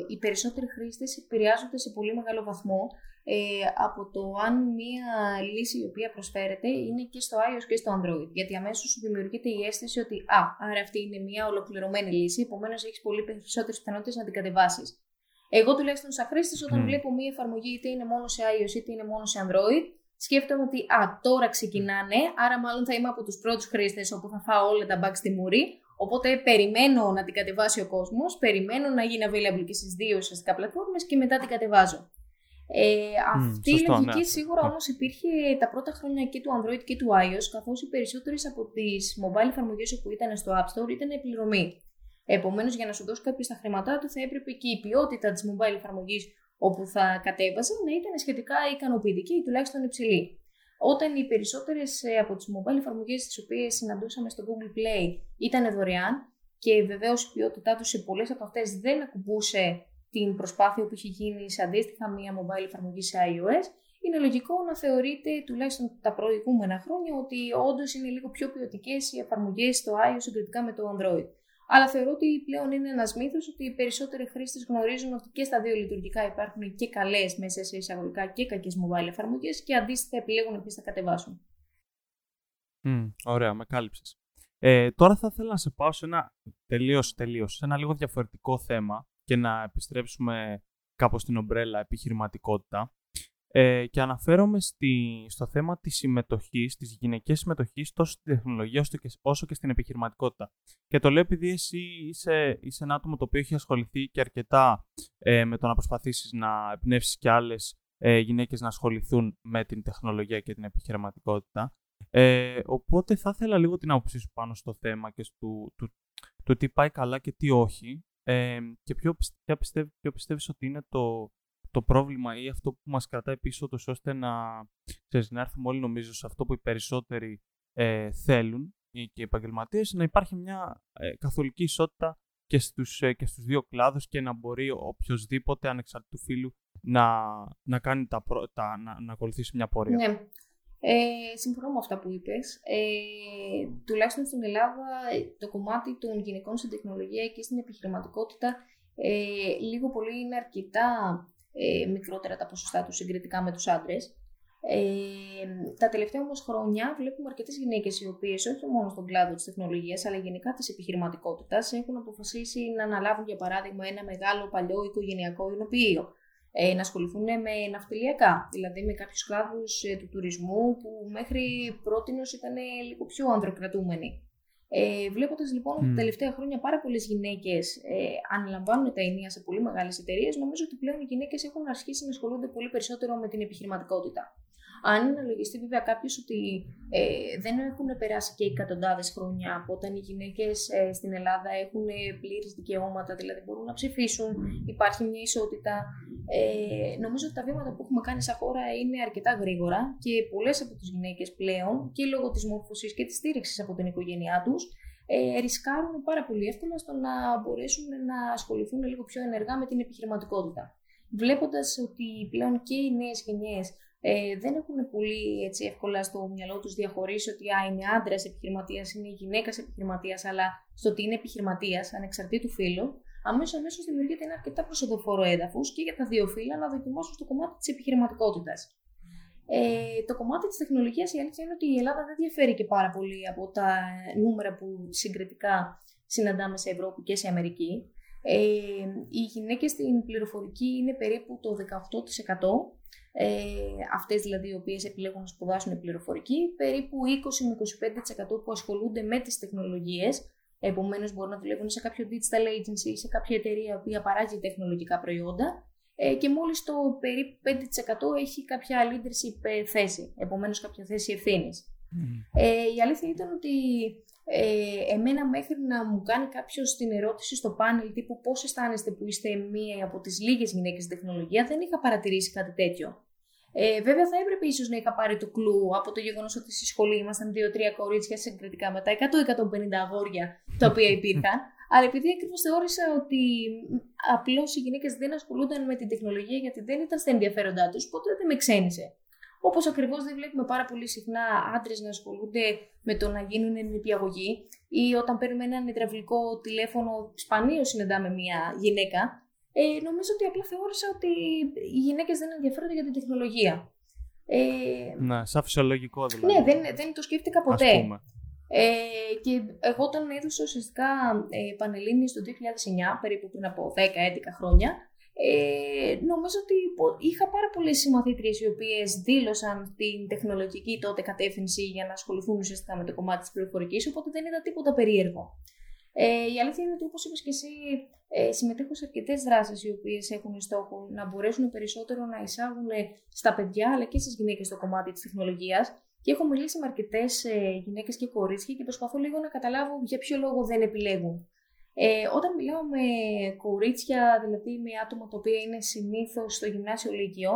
οι περισσότεροι χρήστες επηρεάζονται σε πολύ μεγάλο βαθμό ε, από το αν μία λύση η οποία προσφέρεται είναι και στο iOS και στο Android. Γιατί αμέσως σου δημιουργείται η αίσθηση ότι α, άρα αυτή είναι μία ολοκληρωμένη λύση, επομένως έχεις πολύ περισσότερες πιθανότητες να την κατεβάσεις. Εγώ τουλάχιστον σαν χρήστη, όταν mm. βλέπω μία εφαρμογή είτε είναι μόνο σε iOS είτε είναι μόνο σε Android, σκέφτομαι ότι α, τώρα ξεκινάνε, άρα μάλλον θα είμαι από τους πρώτους χρήστες όπου θα φάω όλα τα bugs στη μουρή. Οπότε περιμένω να την κατεβάσει ο κόσμος, περιμένω να γίνει available και στις δύο ουσιαστικά πλατφόρμες και μετά την κατεβάζω. Ε, αυτή η λογική ναι. σίγουρα όμως υπήρχε τα πρώτα χρόνια και του Android και του iOS, καθώς οι περισσότερες από τις mobile εφαρμογές που ήταν στο App Store ήταν πληρωμή. Επομένως, για να σου δώσει κάποιο τα χρήματά του, θα έπρεπε και η ποιότητα της mobile εφαρμογής όπου θα κατέβαζαν να ήταν σχετικά ικανοποιητική ή τουλάχιστον υψηλή. Όταν οι περισσότερες ε, από τις mobile εφαρμογές τις οποίες συναντούσαμε στο Google Play ήταν δωρεάν και βεβαίως η ποιότητά τους σε πολλές από αυτές δεν ακουμπούσε την προσπάθεια που είχε γίνει σε αντίστοιχα μία mobile εφαρμογή σε iOS, είναι λογικό να θεωρείται τουλάχιστον τα προηγούμενα χρόνια ότι όντως είναι λίγο πιο ποιοτικές οι εφαρμογές στο iOS συγκριτικά με το Android. Αλλά θεωρώ ότι πλέον είναι ένας μύθος ότι οι περισσότεροι χρήστες γνωρίζουν ότι και στα δύο λειτουργικά υπάρχουν και καλές μέσα σε εισαγωγικά και κακές mobile εφαρμογές και αντίστοιχα επιλέγουν επίσης να κατεβάσουν. Mm, ωραία, με κάλυψες. Ε, τώρα θα ήθελα να σε πάω σε ένα τελείως τελείως, σε ένα λίγο διαφορετικό θέμα και να επιστρέψουμε κάπως στην ομπρέλα επιχειρηματικότητα. Ε, και αναφέρομαι στη, στο θέμα της συμμετοχής, της γυναικής συμμετοχής τόσο στην τεχνολογία όσο και, όσο και στην επιχειρηματικότητα. Και το λέω επειδή εσύ είσαι, είσαι ένα άτομο το οποίο έχει ασχοληθεί και αρκετά ε, με το να προσπαθήσεις να εμπνεύσεις και άλλες ε, γυναίκες να ασχοληθούν με την τεχνολογία και την επιχειρηματικότητα. Ε, οπότε θα ήθελα λίγο την άποψή σου πάνω στο θέμα και στο, του, του τι πάει καλά και τι όχι ε, και ποιο, ποιο, πιστεύ, ποιο πιστεύεις ότι είναι το, το πρόβλημα ή αυτό που μας κρατάει πίσω τους ώστε να, ξέρεις, να έρθουμε όλοι νομίζω σε αυτό που οι περισσότεροι ε, θέλουν και οι επαγγελματίες να υπάρχει μια ε, καθολική ισότητα και στους, ε, και στους δύο κλάδους και να μπορεί οποιοδήποτε ανεξαρτήτου φίλου να, να, κάνει τα, τα, να, να ακολουθήσει μια πορεία. Ναι. Ε, συμφωνώ με αυτά που είπες. Ε, τουλάχιστον στην Ελλάδα το κομμάτι των γυναικών στην τεχνολογία και στην επιχειρηματικότητα ε, λίγο πολύ είναι αρκετά ε, μικρότερα τα ποσοστά τους συγκριτικά με τους άντρες. Ε, τα τελευταία όμως χρόνια βλέπουμε αρκετές γυναίκες οι οποίες όχι μόνο στον κλάδο της τεχνολογίας αλλά γενικά της επιχειρηματικότητας έχουν αποφασίσει να αναλάβουν για παράδειγμα ένα μεγάλο παλιό οικογενειακό εινοποιείο ε, να ασχοληθούν με ναυτιλιακά, δηλαδή με κάποιους κλάδους ε, του τουρισμού που μέχρι πρώτη ήταν λίγο πιο ανδροκρατούμενοι. Ε, Βλέποντας λοιπόν mm. τα τελευταία χρόνια πάρα πολλές γυναίκες ε, αναλαμβάνουν τα ενία σε πολύ μεγάλες εταιρείες, νομίζω ότι πλέον οι γυναίκες έχουν αρχίσει να ασχολούνται πολύ περισσότερο με την επιχειρηματικότητα. Αν αναλογιστεί βέβαια κάποιος ότι ε, δεν έχουν περάσει και εκατοντάδες χρόνια από όταν οι γυναίκες ε, στην Ελλάδα έχουν πλήρε δικαιώματα, δηλαδή μπορούν να ψηφίσουν, υπάρχει μια ισότητα. Ε, νομίζω ότι τα βήματα που έχουμε κάνει σαν χώρα είναι αρκετά γρήγορα και πολλές από τις γυναίκες πλέον και λόγω της μόρφωσης και της στήριξης από την οικογένειά τους ε, ρισκάρουν πάρα πολύ εύκολα στο να μπορέσουν να ασχοληθούν λίγο πιο ενεργά με την επιχειρηματικότητα. Βλέποντας ότι πλέον και οι νέες γενιές ε, δεν έχουν πολύ έτσι, εύκολα στο μυαλό τους διαχωρίσει ότι α, είναι άντρας επιχειρηματίας, είναι γυναίκας επιχειρηματίας, αλλά στο ότι είναι επιχειρηματίας, ανεξαρτήτου φίλου. αμέσως αμέσως δημιουργείται ένα αρκετά προσοδοφόρο έδαφος και για τα δύο φύλλα να δοκιμάσουν στο κομμάτι της επιχειρηματικότητας. Ε, το κομμάτι της τεχνολογίας, η αλήθεια είναι ότι η Ελλάδα δεν διαφέρει και πάρα πολύ από τα νούμερα που συγκριτικά συναντάμε σε Ευρώπη και σε Αμερική. Ε, οι γυναίκες στην πληροφορική είναι περίπου το 18%, ε, αυτές δηλαδή οι οποίες επιλέγουν να σπουδάσουν πληροφορική, περίπου 20 με 25% που ασχολούνται με τις τεχνολογίες, επομένως μπορούν να δουλεύουν σε κάποιο digital agency ή σε κάποια εταιρεία που παράγει τεχνολογικά προϊόντα ε, και μόλις το περίπου 5% έχει κάποια leadership θέση, επομένως κάποια θέση ευθύνης. Ε, η αλήθεια ήταν ότι ε, εμένα μέχρι να μου κάνει κάποιος την ερώτηση στο πάνελ τύπου πώς αισθάνεστε που είστε μία από τις λίγες γυναίκες στην τεχνολογία, δεν είχα παρατηρήσει κάτι τέτοιο. Ε, βέβαια, θα έπρεπε ίσως να είχα πάρει το κλου από το γεγονός ότι στη σχολή ήμασταν δύο-τρία κορίτσια συγκριτικά με τα 100-150 αγόρια τα οποία υπήρχαν. Αλλά επειδή ακριβώς θεώρησα ότι απλώς οι γυναίκες δεν ασχολούνταν με την τεχνολογία γιατί δεν ήταν στα ενδιαφέροντά τους, οπότε δεν με ξένησε. Όπως ακριβώς δεν βλέπουμε πάρα πολύ συχνά άντρες να ασχολούνται με το να γίνουν νηπιαγωγοί ή όταν παίρνουμε έναν υδραυλικό τηλέφωνο, σπανίως συναντάμε μια γυναίκα. Ε, νομίζω ότι απλά θεώρησα ότι οι γυναίκες δεν ενδιαφέρονται για την τεχνολογία. Ε, ναι, σαν φυσιολογικό δηλαδή. Ναι, δεν, δεν το σκέφτηκα ποτέ. Ε, και εγώ όταν έδωσα ουσιαστικά ε, Πανελλήνιες το 2009, περίπου πριν από 10-11 χρόνια, ε, νομίζω ότι είχα πάρα πολλές συμμαθήτριες οι οποίες δήλωσαν την τεχνολογική τότε κατεύθυνση για να ασχοληθούν ουσιαστικά με το κομμάτι της πληροφορικής, οπότε δεν είδα τίποτα περίεργο. Ε, η αλήθεια είναι ότι όπως είπες και εσύ, ε, συμμετέχω σε αρκετές δράσεις οι οποίες έχουν στόχο να μπορέσουν περισσότερο να εισάγουν στα παιδιά αλλά και στις γυναίκες το κομμάτι της τεχνολογίας και έχω μιλήσει με αρκετές ε, γυναίκες και κορίτσια και προσπαθώ λίγο να καταλάβω για ποιο λόγο δεν επιλέγουν ε, όταν μιλάω με κορίτσια, δηλαδή με άτομα τα οποία είναι συνήθως στο γυμνάσιο λύκειο,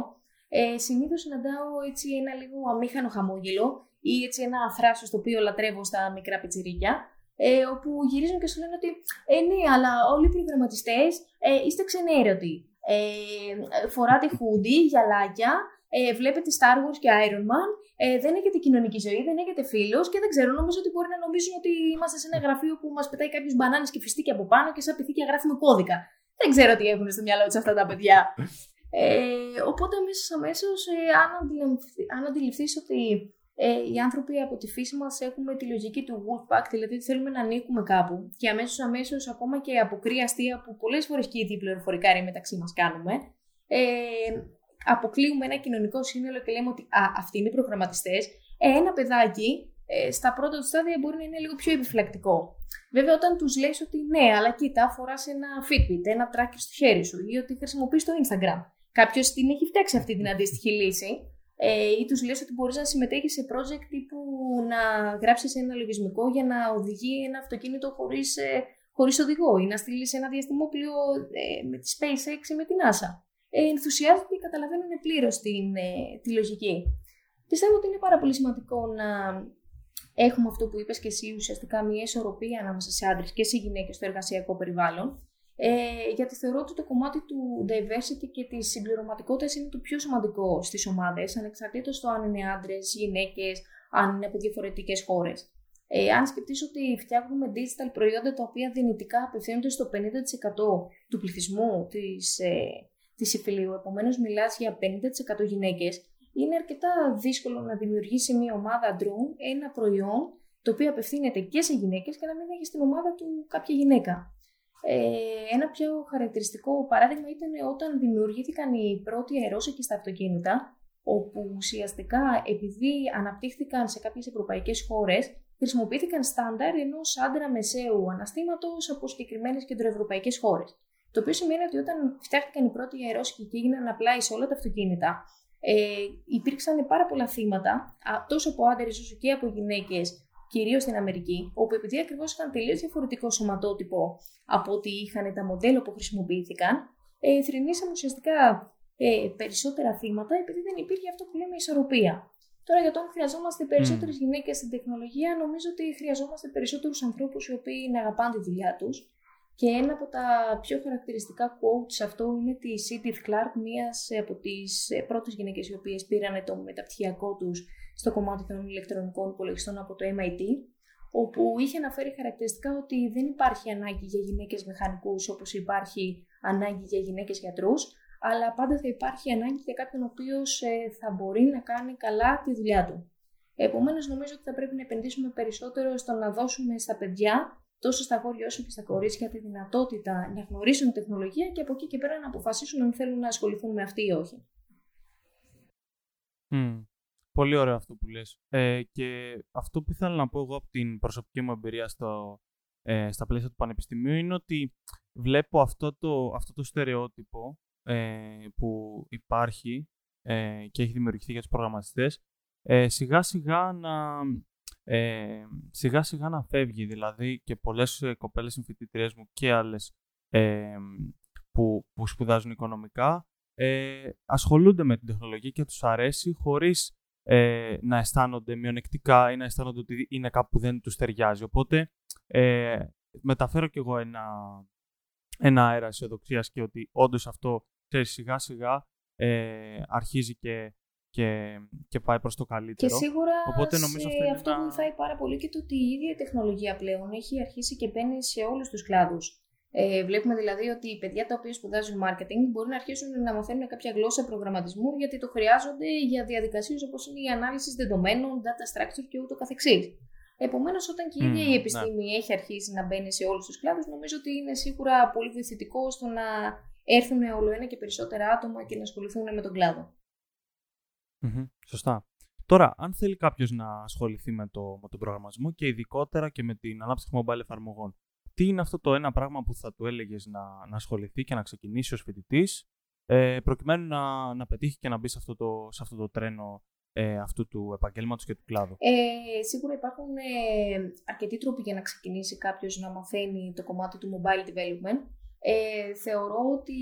ε, συνήθως συναντάω έτσι ένα λίγο αμήχανο χαμόγελο ή έτσι ένα θράσος το οποίο λατρεύω στα μικρά πιτσιρίκια, ε, όπου γυρίζουν και σου λένε ότι ε, ναι, αλλά όλοι οι προγραμματιστές ε, είστε ξενέρωτοι. Ε, φοράτε χούντι, γυαλάκια, ε, βλέπετε Star Wars και Iron Man, ε, δεν έχετε κοινωνική ζωή, δεν έχετε φίλους και δεν ξέρω, νομίζω ότι μπορεί να νομίζουν ότι είμαστε σε ένα γραφείο που μας πετάει κάποιου μπανάνες και φιστίκια από πάνω και σαν πυθίκια γράφουμε κώδικα. Δεν ξέρω τι έχουν στο μυαλό τους αυτά τα παιδιά. Ε, οπότε αμέσω αμέσως, ε, αν, αν αντιληφθείς ότι ε, οι άνθρωποι από τη φύση μας έχουμε τη λογική του Wolfpack, δηλαδή θέλουμε να ανήκουμε κάπου και αμέσως αμέσως ακόμα και από κρύα αστεία που πολλές φορές και ήδη πληροφορικά μεταξύ μας κάνουμε, ε, αποκλείουμε ένα κοινωνικό σύνολο και λέμε ότι α, αυτοί είναι οι προγραμματιστές, ε, ένα παιδάκι ε, στα πρώτα του στάδια μπορεί να είναι λίγο πιο επιφυλακτικό. Βέβαια, όταν τους λες ότι ναι, αλλά κοίτα, φοράς ένα Fitbit, ένα tracker στο χέρι σου ή ότι χρησιμοποιείς το Instagram. Κάποιος την έχει φτιάξει αυτή την αντίστοιχη λύση. Ε, ή τους λες ότι μπορείς να συμμετέχεις σε project τύπου να γράψεις ένα λογισμικό για να οδηγεί ένα αυτοκίνητο χωρίς ε, χωρίς οδηγό ή να στείλεις ένα διαστημόπλιο ε, με τη SpaceX ή με την NASA ε, ενθουσιάζονται και καταλαβαίνουν πλήρως ε, τη λογική. Πιστεύω ότι είναι πάρα πολύ σημαντικό να έχουμε αυτό που είπες και εσύ, ουσιαστικά μια ισορροπία ανάμεσα σε άντρες και σε γυναίκες στο εργασιακό περιβάλλον. Ε, γιατί θεωρώ ότι το κομμάτι του diversity και της συμπληρωματικότητας είναι το πιο σημαντικό στις ομάδες, ανεξαρτήτως το αν είναι άντρες, γυναίκες, αν είναι από διαφορετικές χώρες. Ε, αν σκεφτείς ότι φτιάχνουμε digital προϊόντα τα οποία δυνητικά απευθύνονται στο 50% του πληθυσμού της, ε, της υφηλίου, επομένως μιλάς για 50% γυναίκες, είναι αρκετά δύσκολο να δημιουργήσει μια ομάδα αντρών ένα προϊόν το οποίο απευθύνεται και σε γυναίκες και να μην έχει στην ομάδα του κάποια γυναίκα. Ε, ένα πιο χαρακτηριστικό παράδειγμα ήταν όταν δημιουργήθηκαν οι πρώτοι αερόσακοι στα αυτοκίνητα, όπου ουσιαστικά επειδή αναπτύχθηκαν σε κάποιες ευρωπαϊκές χώρες, χρησιμοποιήθηκαν στάνταρ ενός άντρα μεσαίου αναστήματος από συγκεκριμένες κεντροευρωπαϊκές χώρες. Το οποίο σημαίνει ότι όταν φτιάχτηκαν οι πρώτοι αερόσχοι και έγιναν απλά σε όλα τα αυτοκίνητα, ε, υπήρξαν πάρα πολλά θύματα, τόσο από άντρες όσο και από γυναίκες, κυρίως στην Αμερική, όπου επειδή ακριβώς είχαν τελείως διαφορετικό σωματότυπο από ό,τι είχαν τα μοντέλα που χρησιμοποιήθηκαν, ε, θρυνήσαν ουσιαστικά ε, περισσότερα θύματα επειδή δεν υπήρχε αυτό που λέμε ισορροπία. Τώρα για το αν χρειαζόμαστε περισσότερες mm. γυναίκες στην τεχνολογία, νομίζω ότι χρειαζόμαστε περισσότερους ανθρώπους οι οποίοι να αγαπάνε τη δουλειά τους και ένα από τα πιο χαρακτηριστικά quotes σε αυτό είναι τη Edith Clark, μίας από τις πρώτες γυναίκες οι οποίες πήραν το μεταπτυχιακό τους στο κομμάτι των ηλεκτρονικών υπολογιστών από το MIT, όπου είχε αναφέρει χαρακτηριστικά ότι δεν υπάρχει ανάγκη για γυναίκες μηχανικούς όπως υπάρχει ανάγκη για γυναίκες γιατρούς, αλλά πάντα θα υπάρχει ανάγκη για κάποιον ο οποίος ε, θα μπορεί να κάνει καλά τη δουλειά του. Επομένως νομίζω ότι θα πρέπει να επενδύσουμε περισσότερο στο να δώσουμε στα παιδιά τόσο στα γόρια όσο και στα κορίτσια τη δυνατότητα να γνωρίσουν τεχνολογία και από εκεί και πέρα να αποφασίσουν αν θέλουν να ασχοληθούν με αυτή ή όχι. Πολύ ωραίο αυτό που λες. Ε, και αυτό που ήθελα να πω εγώ από την προσωπική μου εμπειρία στο, ε, στα πλαίσια του πανεπιστημίου είναι ότι βλέπω αυτό το, αυτό το στερεότυπο ε, που υπάρχει ε, και έχει δημιουργηθεί για τους προγραμματιστές ε, σιγά σιγά να, ε, σιγά σιγά να φεύγει. Δηλαδή και πολλές ε, κοπέλες συμφοιτητριές μου και άλλες ε, που, που σπουδάζουν οικονομικά ε, ασχολούνται με την τεχνολογία και τους αρέσει χωρίς ε, να αισθάνονται μειονεκτικά ή να αισθάνονται ότι είναι κάπου που δεν τους ταιριάζει. Οπότε ε, μεταφέρω κι εγώ ένα, ένα αέρα αισιοδοξίας και ότι όντως αυτό ξέρεις, σιγά σιγά ε, αρχίζει και και, και πάει προς το καλύτερο. Και σίγουρα Οπότε, νομίζω αυτό, αυτό ένα... βοηθάει πάρα πολύ και το ότι η ίδια η τεχνολογία πλέον έχει αρχίσει και μπαίνει σε όλους τους κλάδους. Ε, βλέπουμε δηλαδή ότι οι παιδιά τα οποία σπουδάζουν marketing μπορεί να αρχίσουν να μαθαίνουν κάποια γλώσσα προγραμματισμού γιατί το χρειάζονται για διαδικασίες όπως είναι η ανάλυση δεδομένων, data structure και ούτω καθεξής. Επομένως, όταν και η ίδια η ναι. επιστήμη έχει αρχίσει να μπαίνει σε όλους τους κλάδους, νομίζω ότι είναι σίγουρα πολύ βοηθητικό στο να έρθουν όλο ένα και περισσότερα άτομα και να ασχοληθούν με τον κλάδο. Σωστά. Τώρα, αν θέλει κάποιος να ασχοληθεί με, το, με τον προγραμματισμό και ειδικότερα και με την ανάπτυξη mobile εφαρμογών, τι είναι αυτό το ένα πράγμα που θα του έλεγες να, να ασχοληθεί και να ξεκινήσει ως φοιτητής, ε, προκειμένου να, να πετύχει και να μπει σε αυτό το, σε αυτό το τρένο ε, αυτού του επαγγέλματος και του κλάδου; Ε, σίγουρα υπάρχουν ε, αρκετοί τρόποι για να ξεκινήσει κάποιος να μαθαίνει το κομμάτι του mobile development. Ε, θεωρώ ότι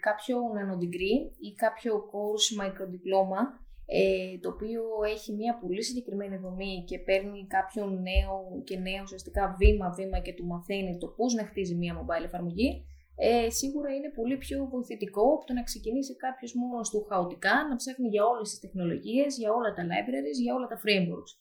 κάποιο nanodegree ή κάποιο course microdiploma ε, το οποίο έχει μια πολύ συγκεκριμένη δομή και παίρνει κάποιον νέο και νέο ουσιαστικά βήμα-βήμα και του μαθαίνει το πώς να χτίζει μια mobile εφαρμογή, ε, σίγουρα είναι πολύ πιο βοηθητικό από το να ξεκινήσει κάποιος μόνος του χαοτικά, να ψάχνει για όλες τις τεχνολογίες, για όλα τα libraries, για όλα τα frameworks.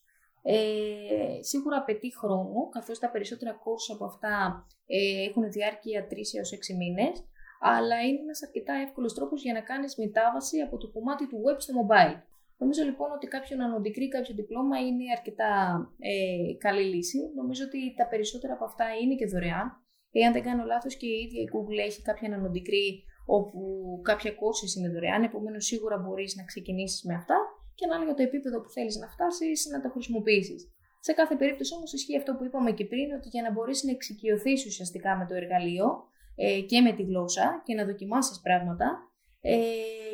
Ε, σίγουρα απαιτεί χρόνο, καθώς τα περισσότερα course από αυτά ε, έχουν διάρκεια 3 έως 6 μήνες, αλλά είναι ένας αρκετά εύκολος τρόπος για να κάνεις μετάβαση από το κομμάτι του web στο mobile. Νομίζω λοιπόν ότι κάποιο νανοντικρή, κάποιο διπλώμα είναι αρκετά ε, καλή λύση. Νομίζω ότι τα περισσότερα από αυτά είναι και δωρεάν. Εάν δεν κάνω λάθος και η ίδια η Google έχει κάποια νανοντικρή όπου κάποια courses είναι δωρεάν, επομένως σίγουρα μπορείς να ξεκινήσεις με αυτά και ανάλογα το επίπεδο που θέλεις να φτάσεις, να το χρησιμοποιήσεις. Σε κάθε περίπτωση όμως ισχύει αυτό που είπαμε και πριν, ότι για να μπορέσει να εξοικειωθείς ουσιαστικά με το εργαλείο ε, και με τη γλώσσα και να δοκιμάσεις πράγματα ε,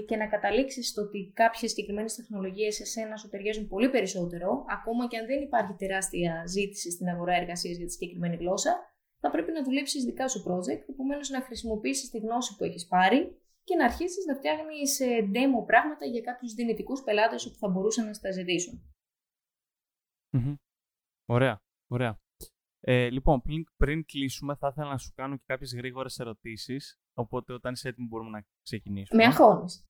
και να καταλήξεις στο ότι κάποιες συγκεκριμένες τεχνολογίες σε σένα σου ταιριάζουν πολύ περισσότερο, ακόμα και αν δεν υπάρχει τεράστια ζήτηση στην αγορά εργασίας για τη συγκεκριμένη γλώσσα, θα πρέπει να δουλέψεις δικά σου project, επομένως να χρησιμοποιήσεις τη γνώση που έχεις πάρει και να αρχίσεις να φτιάχνεις demo πράγματα για κάποιους δυνητικούς πελάτες που θα μπορούσαν να στα ζητησουν Ωραία, ωραία. Ε, λοιπόν, πριν, πριν κλείσουμε, θα ήθελα να σου κάνω και κάποιες γρήγορες ερωτήσεις. Οπότε, όταν είσαι έτοιμο, μπορούμε να ξεκινήσουμε. Με αγχώνεις.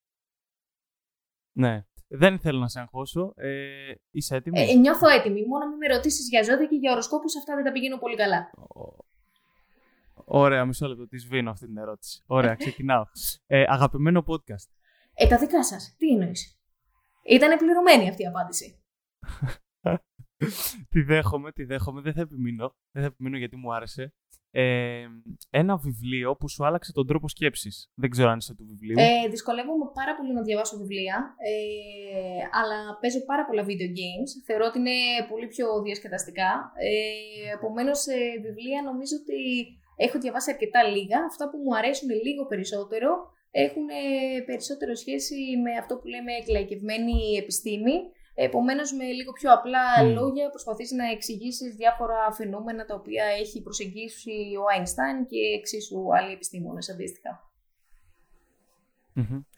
Ναι. Δεν θέλω να σε αγχώσω. Ε, είσαι έτοιμη. Ε, νιώθω έτοιμη. Μόνο μην με ρωτήσεις για ζώδια και για οροσκόπους, αυτά δεν τα πηγαίνω πολύ καλά. Ωραία, μισό λεπτό. Τη σβήνω αυτή την ερώτηση. Ωραία, ξεκινάω. Ε, αγαπημένο podcast. Ε, τα δικά σας. Τι εννοείς; Ήταν πληρωμένη αυτή η απάντηση. τη δέχομαι, τη δέχομαι. Δεν θα επιμείνω. Δεν θα επιμείνω γιατί μου άρεσε. Ε, ένα βιβλίο που σου άλλαξε τον τρόπο σκέψης. Δεν ξέρω αν είσαι του βιβλίου. Ε, δυσκολεύομαι πάρα πολύ να διαβάσω βιβλία. Ε, αλλά παίζω πάρα πολλά video games. Θεωρώ ότι είναι πολύ πιο διασκεδαστικά. Ε, Επομένως, ε, βιβλία νομίζω ότι Έχω διαβάσει αρκετά λίγα. Αυτά που μου αρέσουν λίγο περισσότερο έχουν περισσότερο σχέση με αυτό που λέμε εκλαϊκευμένη επιστήμη. Επομένως, με λίγο πιο απλά λόγια, προσπαθείς να εξηγήσεις διάφορα φαινόμενα τα οποία έχει προσεγγίσει ο Άινστάιν και εξίσου άλλοι επιστήμονες αντίστοιχα.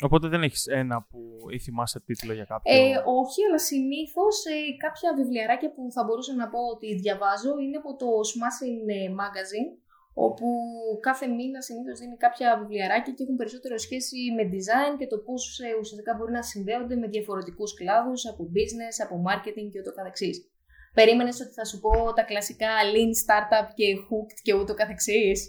Οπότε δεν έχεις ένα που ή θυμάσαι τίτλο για κάποιο; Ε, όχι, αλλά συνήθως ε, κάποια βιβλιαράκια που θα μπορούσα να πω ότι διαβάζω είναι από το Smashing Magazine όπου κάθε μήνα συνήθως δίνει κάποια βιβλιαράκια και έχουν περισσότερο σχέση με design και το πώς ε, ουσιαστικά μπορεί να συνδέονται με διαφορετικούς κλάδους, από business, από marketing και ούτω καθεξής. Περίμενες ότι θα σου πω τα κλασικά lean startup και hooked και ούτω καθεξής;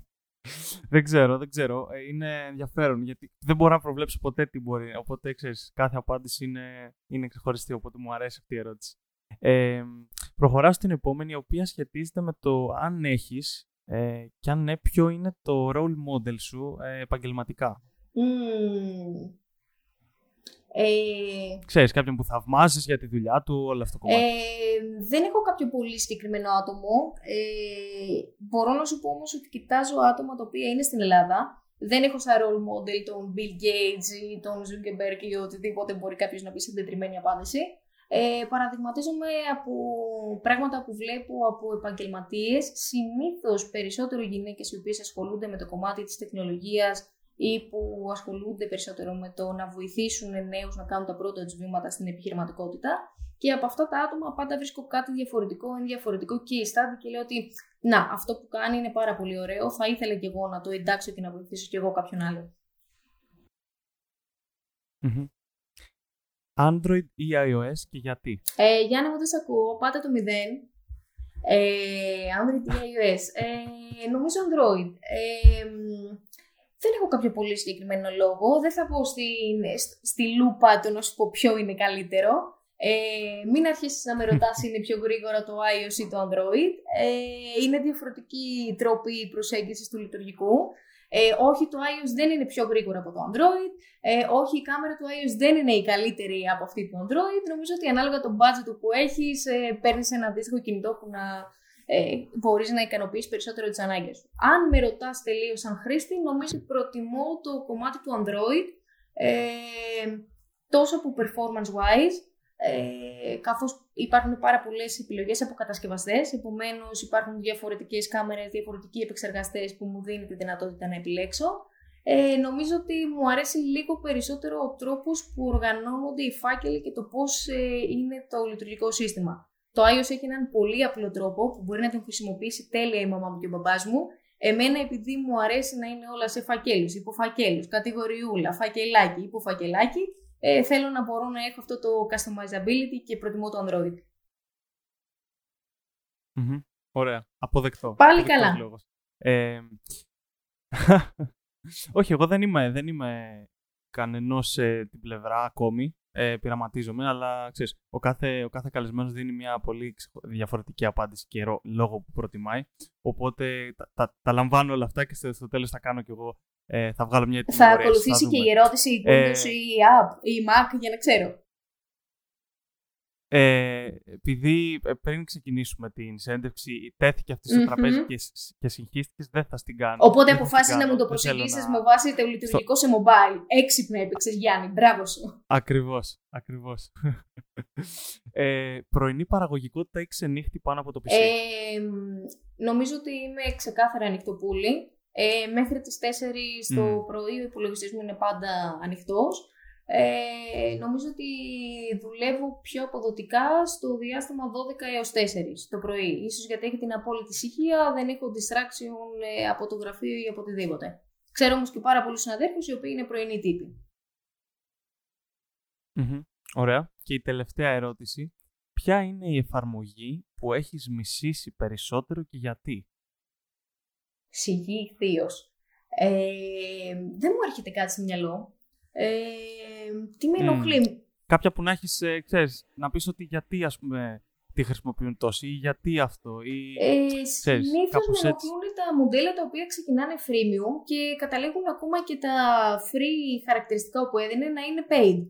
δεν ξέρω, δεν ξέρω. Ε, είναι ενδιαφέρον γιατί δεν μπορώ να προβλέψω ποτέ τι μπορεί. Οπότε ξέρεις, κάθε απάντηση είναι, είναι ξεχωριστή. Οπότε μου αρέσει αυτή η ερώτηση. Ε, προχωράω στην επόμενη, η οποία σχετίζεται με το αν έχεις ε, και αν ναι, ποιο είναι το role model σου ε, επαγγελματικά; Mm. Ε, Ξέρεις κάποιον που θαυμάζεις για τη δουλειά του, όλο αυτό το κομμάτι. Ε, δεν έχω κάποιο πολύ συγκεκριμένο άτομο. Ε, μπορώ να σου πω όμως ότι κοιτάζω άτομα τα οποία είναι στην Ελλάδα. Δεν έχω σαν role model τον Bill Gates ή τον Zuckerberg ή οτιδήποτε μπορεί κάποιος να πει σε τετριμένη απάντηση. Ε, παραδειγματίζομαι από πράγματα που βλέπω από επαγγελματίες, συνήθως περισσότερο γυναίκες οι οποίες ασχολούνται με το κομμάτι της τεχνολογίας ή που ασχολούνται περισσότερο με το να βοηθήσουν νέους να κάνουν τα πρώτα τους βήματα στην επιχειρηματικότητα. Και από αυτά τα άτομα πάντα βρίσκω κάτι διαφορετικό, είναι διαφορετικό και η στάδη και λέω ότι να, αυτό που κάνει είναι πάρα πολύ ωραίο, θα ήθελα και εγώ να το εντάξω και να βοηθήσω και εγώ κάποιον άλλο. Android ή iOS και γιατί; Ε, Γιάννη μου δεν σε ακούω, πάτε το 0. Ε, Android ή iOS. Ε, νομίζω Android. Ε, δεν έχω κάποιο πολύ συγκεκριμένο λόγο. Δεν θα πω στη, στη λούπα το να σου πω ποιο είναι καλύτερο. Ε, μην αρχίσεις να με ρωτάς είναι πιο γρήγορα το iOS ή το Android. Ε, είναι διαφορετική τρόπη προσέγγισης του λειτουργικού. Ε, όχι, το iOS δεν είναι πιο γρήγορο από το Android. Ε, όχι, η κάμερα του iOS δεν είναι η καλύτερη από αυτή του Android. Νομίζω ότι ανάλογα το budget που έχεις, ε, παίρνεις ένα αντίστοιχο κινητό που να ε, μπορείς να ικανοποιήσει περισσότερο τις ανάγκες σου. Αν με ρωτάς τελείως σαν χρήστη, νομίζω ότι προτιμώ το κομμάτι του Android ε, τόσο από performance wise, ε, καθώς υπάρχουν πάρα πολλές επιλογές από κατασκευαστές, επομένως υπάρχουν διαφορετικές κάμερες, διαφορετικοί επεξεργαστές που μου δίνει τη δυνατότητα να επιλέξω. Ε, νομίζω ότι μου αρέσει λίγο περισσότερο ο τρόπος που οργανώνονται οι φάκελοι και το πώς ε, είναι το λειτουργικό σύστημα. Το iOS έχει έναν πολύ απλό τρόπο που μπορεί να τον χρησιμοποιήσει τέλεια η μαμά μου και ο μπαμπάς μου. Εμένα επειδή μου αρέσει να είναι όλα σε φακέλους, υποφακέλους, κατηγοριούλα, φακελάκι, υποφακελάκι, ε, θέλω να μπορώ να έχω αυτό το customizability και προτιμώ το Android. mm Ωραία. Αποδεκτό. Πάλι καλά. Ε, όχι, εγώ δεν είμαι, δεν είμαι κανενός σε την πλευρά ακόμη ε, πειραματίζομαι, αλλά ξέρεις, ο κάθε, ο κάθε καλεσμένος δίνει μια πολύ διαφορετική απάντηση και λόγο που προτιμάει. Οπότε τα, τα, τα λαμβάνω όλα αυτά και στο, στο τέλος θα κάνω κι εγώ, ε, θα βγάλω μια Θα ακολουθήσει και η ερώτηση Windows ε, ή App ή Mac για να ξέρω. Ε, επειδή ε, πριν ξεκινήσουμε την συνέντευξη, τέθηκε αυτή στο τραπέζι και, και συγχύστηκες, δεν θα στην κάνω. Οπότε αποφάσισε να μου το προσεγγίσει να... με βάση το λειτουργικό σε mobile. Έξυπνα έπαιξες, Γιάννη. Μπράβο σου. Ακριβώς. Ακριβώς. ε, πρωινή παραγωγικότητα ή ξενύχτη πάνω από το PC. Ε, νομίζω ότι είμαι ξεκάθαρα ανοιχτοπούλη. Ε, μέχρι τις 4 το πρωί ο υπολογιστής μου είναι πάντα ανοιχτός. Ε, νομίζω ότι δουλεύω πιο αποδοτικά στο διάστημα 12 έως 4 το πρωί. Ίσως γιατί έχει την απόλυτη ησυχία, δεν έχω distraction ε, από το γραφείο ή από οτιδήποτε. Ξέρω όμως και πάρα πολλούς συναδέλφους οι οποίοι είναι πρωινοί τύποι. Ωραία. Και η τελευταία ερώτηση. Ποια είναι η εφαρμογή που έχεις μισήσει περισσότερο και γιατί; Σιγή θείος. Ε, δεν μου έρχεται κάτι στο μυαλό. Ε, τι με ενοχλεί; Κάποια που να έχεις, ε, ξέρεις, να πεις ότι γιατί ας πούμε τη χρησιμοποιούν τόσοι ή γιατί αυτό ή ε, Συνήθως με ενοχλούν τα μοντέλα τα οποία ξεκινάνε freemium και καταλήγουν ακόμα και τα free χαρακτηριστικά που έδινε να είναι paid.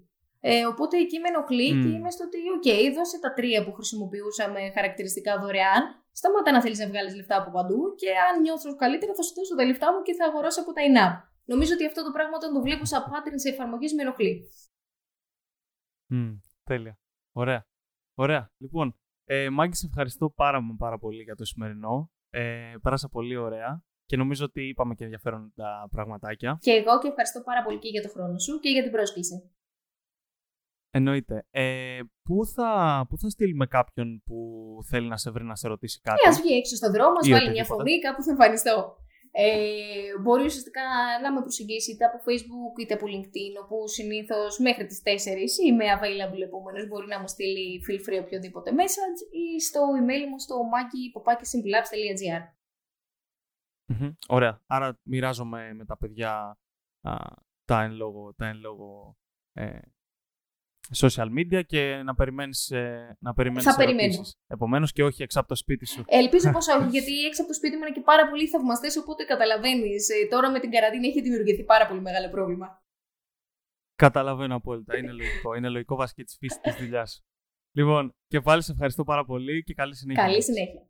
Ε, οπότε εκεί με ενοχλεί και είμαι στο ότι, OK, δώσε τα τρία που χρησιμοποιούσαμε χαρακτηριστικά δωρεάν. Σταμάτα να θέλεις να βγάλεις λεφτά από παντού και αν νιώθω καλύτερα θα σου δώσω τα λεφτά μου και θα αγοράσω από τα in-app. Νομίζω ότι αυτό το πράγμα όταν το βλέπω σαν pattern σε εφαρμογή με ενοχλεί. Mm, τέλεια. Ωραία. Ωραία. Λοιπόν, ε, Μάγκη, σε ευχαριστώ πάρα, πάρα πολύ για το σημερινό. Ε, πέρασα πολύ ωραία και νομίζω ότι είπαμε και ενδιαφέροντα πραγματάκια. Και εγώ και ευχαριστώ πάρα πολύ και για το χρόνο σου και για την πρόσκληση. Εννοείται. Ε, πού, θα, πού θα στείλουμε κάποιον που θέλει να σε βρει να σε ρωτήσει κάτι; Ε, ας βγει έξω στον δρόμο, ας βάλει μια φωνή, κάπου θα εμφανιστώ. Ε, μπορεί ουσιαστικά να με προσεγγίσει είτε από Facebook είτε από LinkedIn, όπου συνήθως μέχρι τις 4 είμαι available. Επομένω, μπορεί να μου στείλει feel free οποιοδήποτε message ή στο email μου στο maggie.popakisimpleapps.gr. Mm-hmm. Ωραία. Άρα μοιράζομαι με τα παιδιά α, τα εν λόγω, τα εν λόγω ε, social media και να περιμένεις, ε, να περιμένεις Θα περιμένω. Επομένως και όχι έξω από το σπίτι σου. Ελπίζω πως όχι, γιατί έξω από το σπίτι μου είναι και πάρα πολλοί θαυμαστές, οπότε καταλαβαίνεις. Ε, τώρα με την καραντίνα έχει δημιουργηθεί πάρα πολύ μεγάλο πρόβλημα. Καταλαβαίνω απόλυτα. Είναι λογικό. Είναι λογικό βασική της φύσης της δουλειάς. Λοιπόν, και πάλι σε ευχαριστώ πάρα πολύ και καλή συνέχεια. Καλή συνέχεια.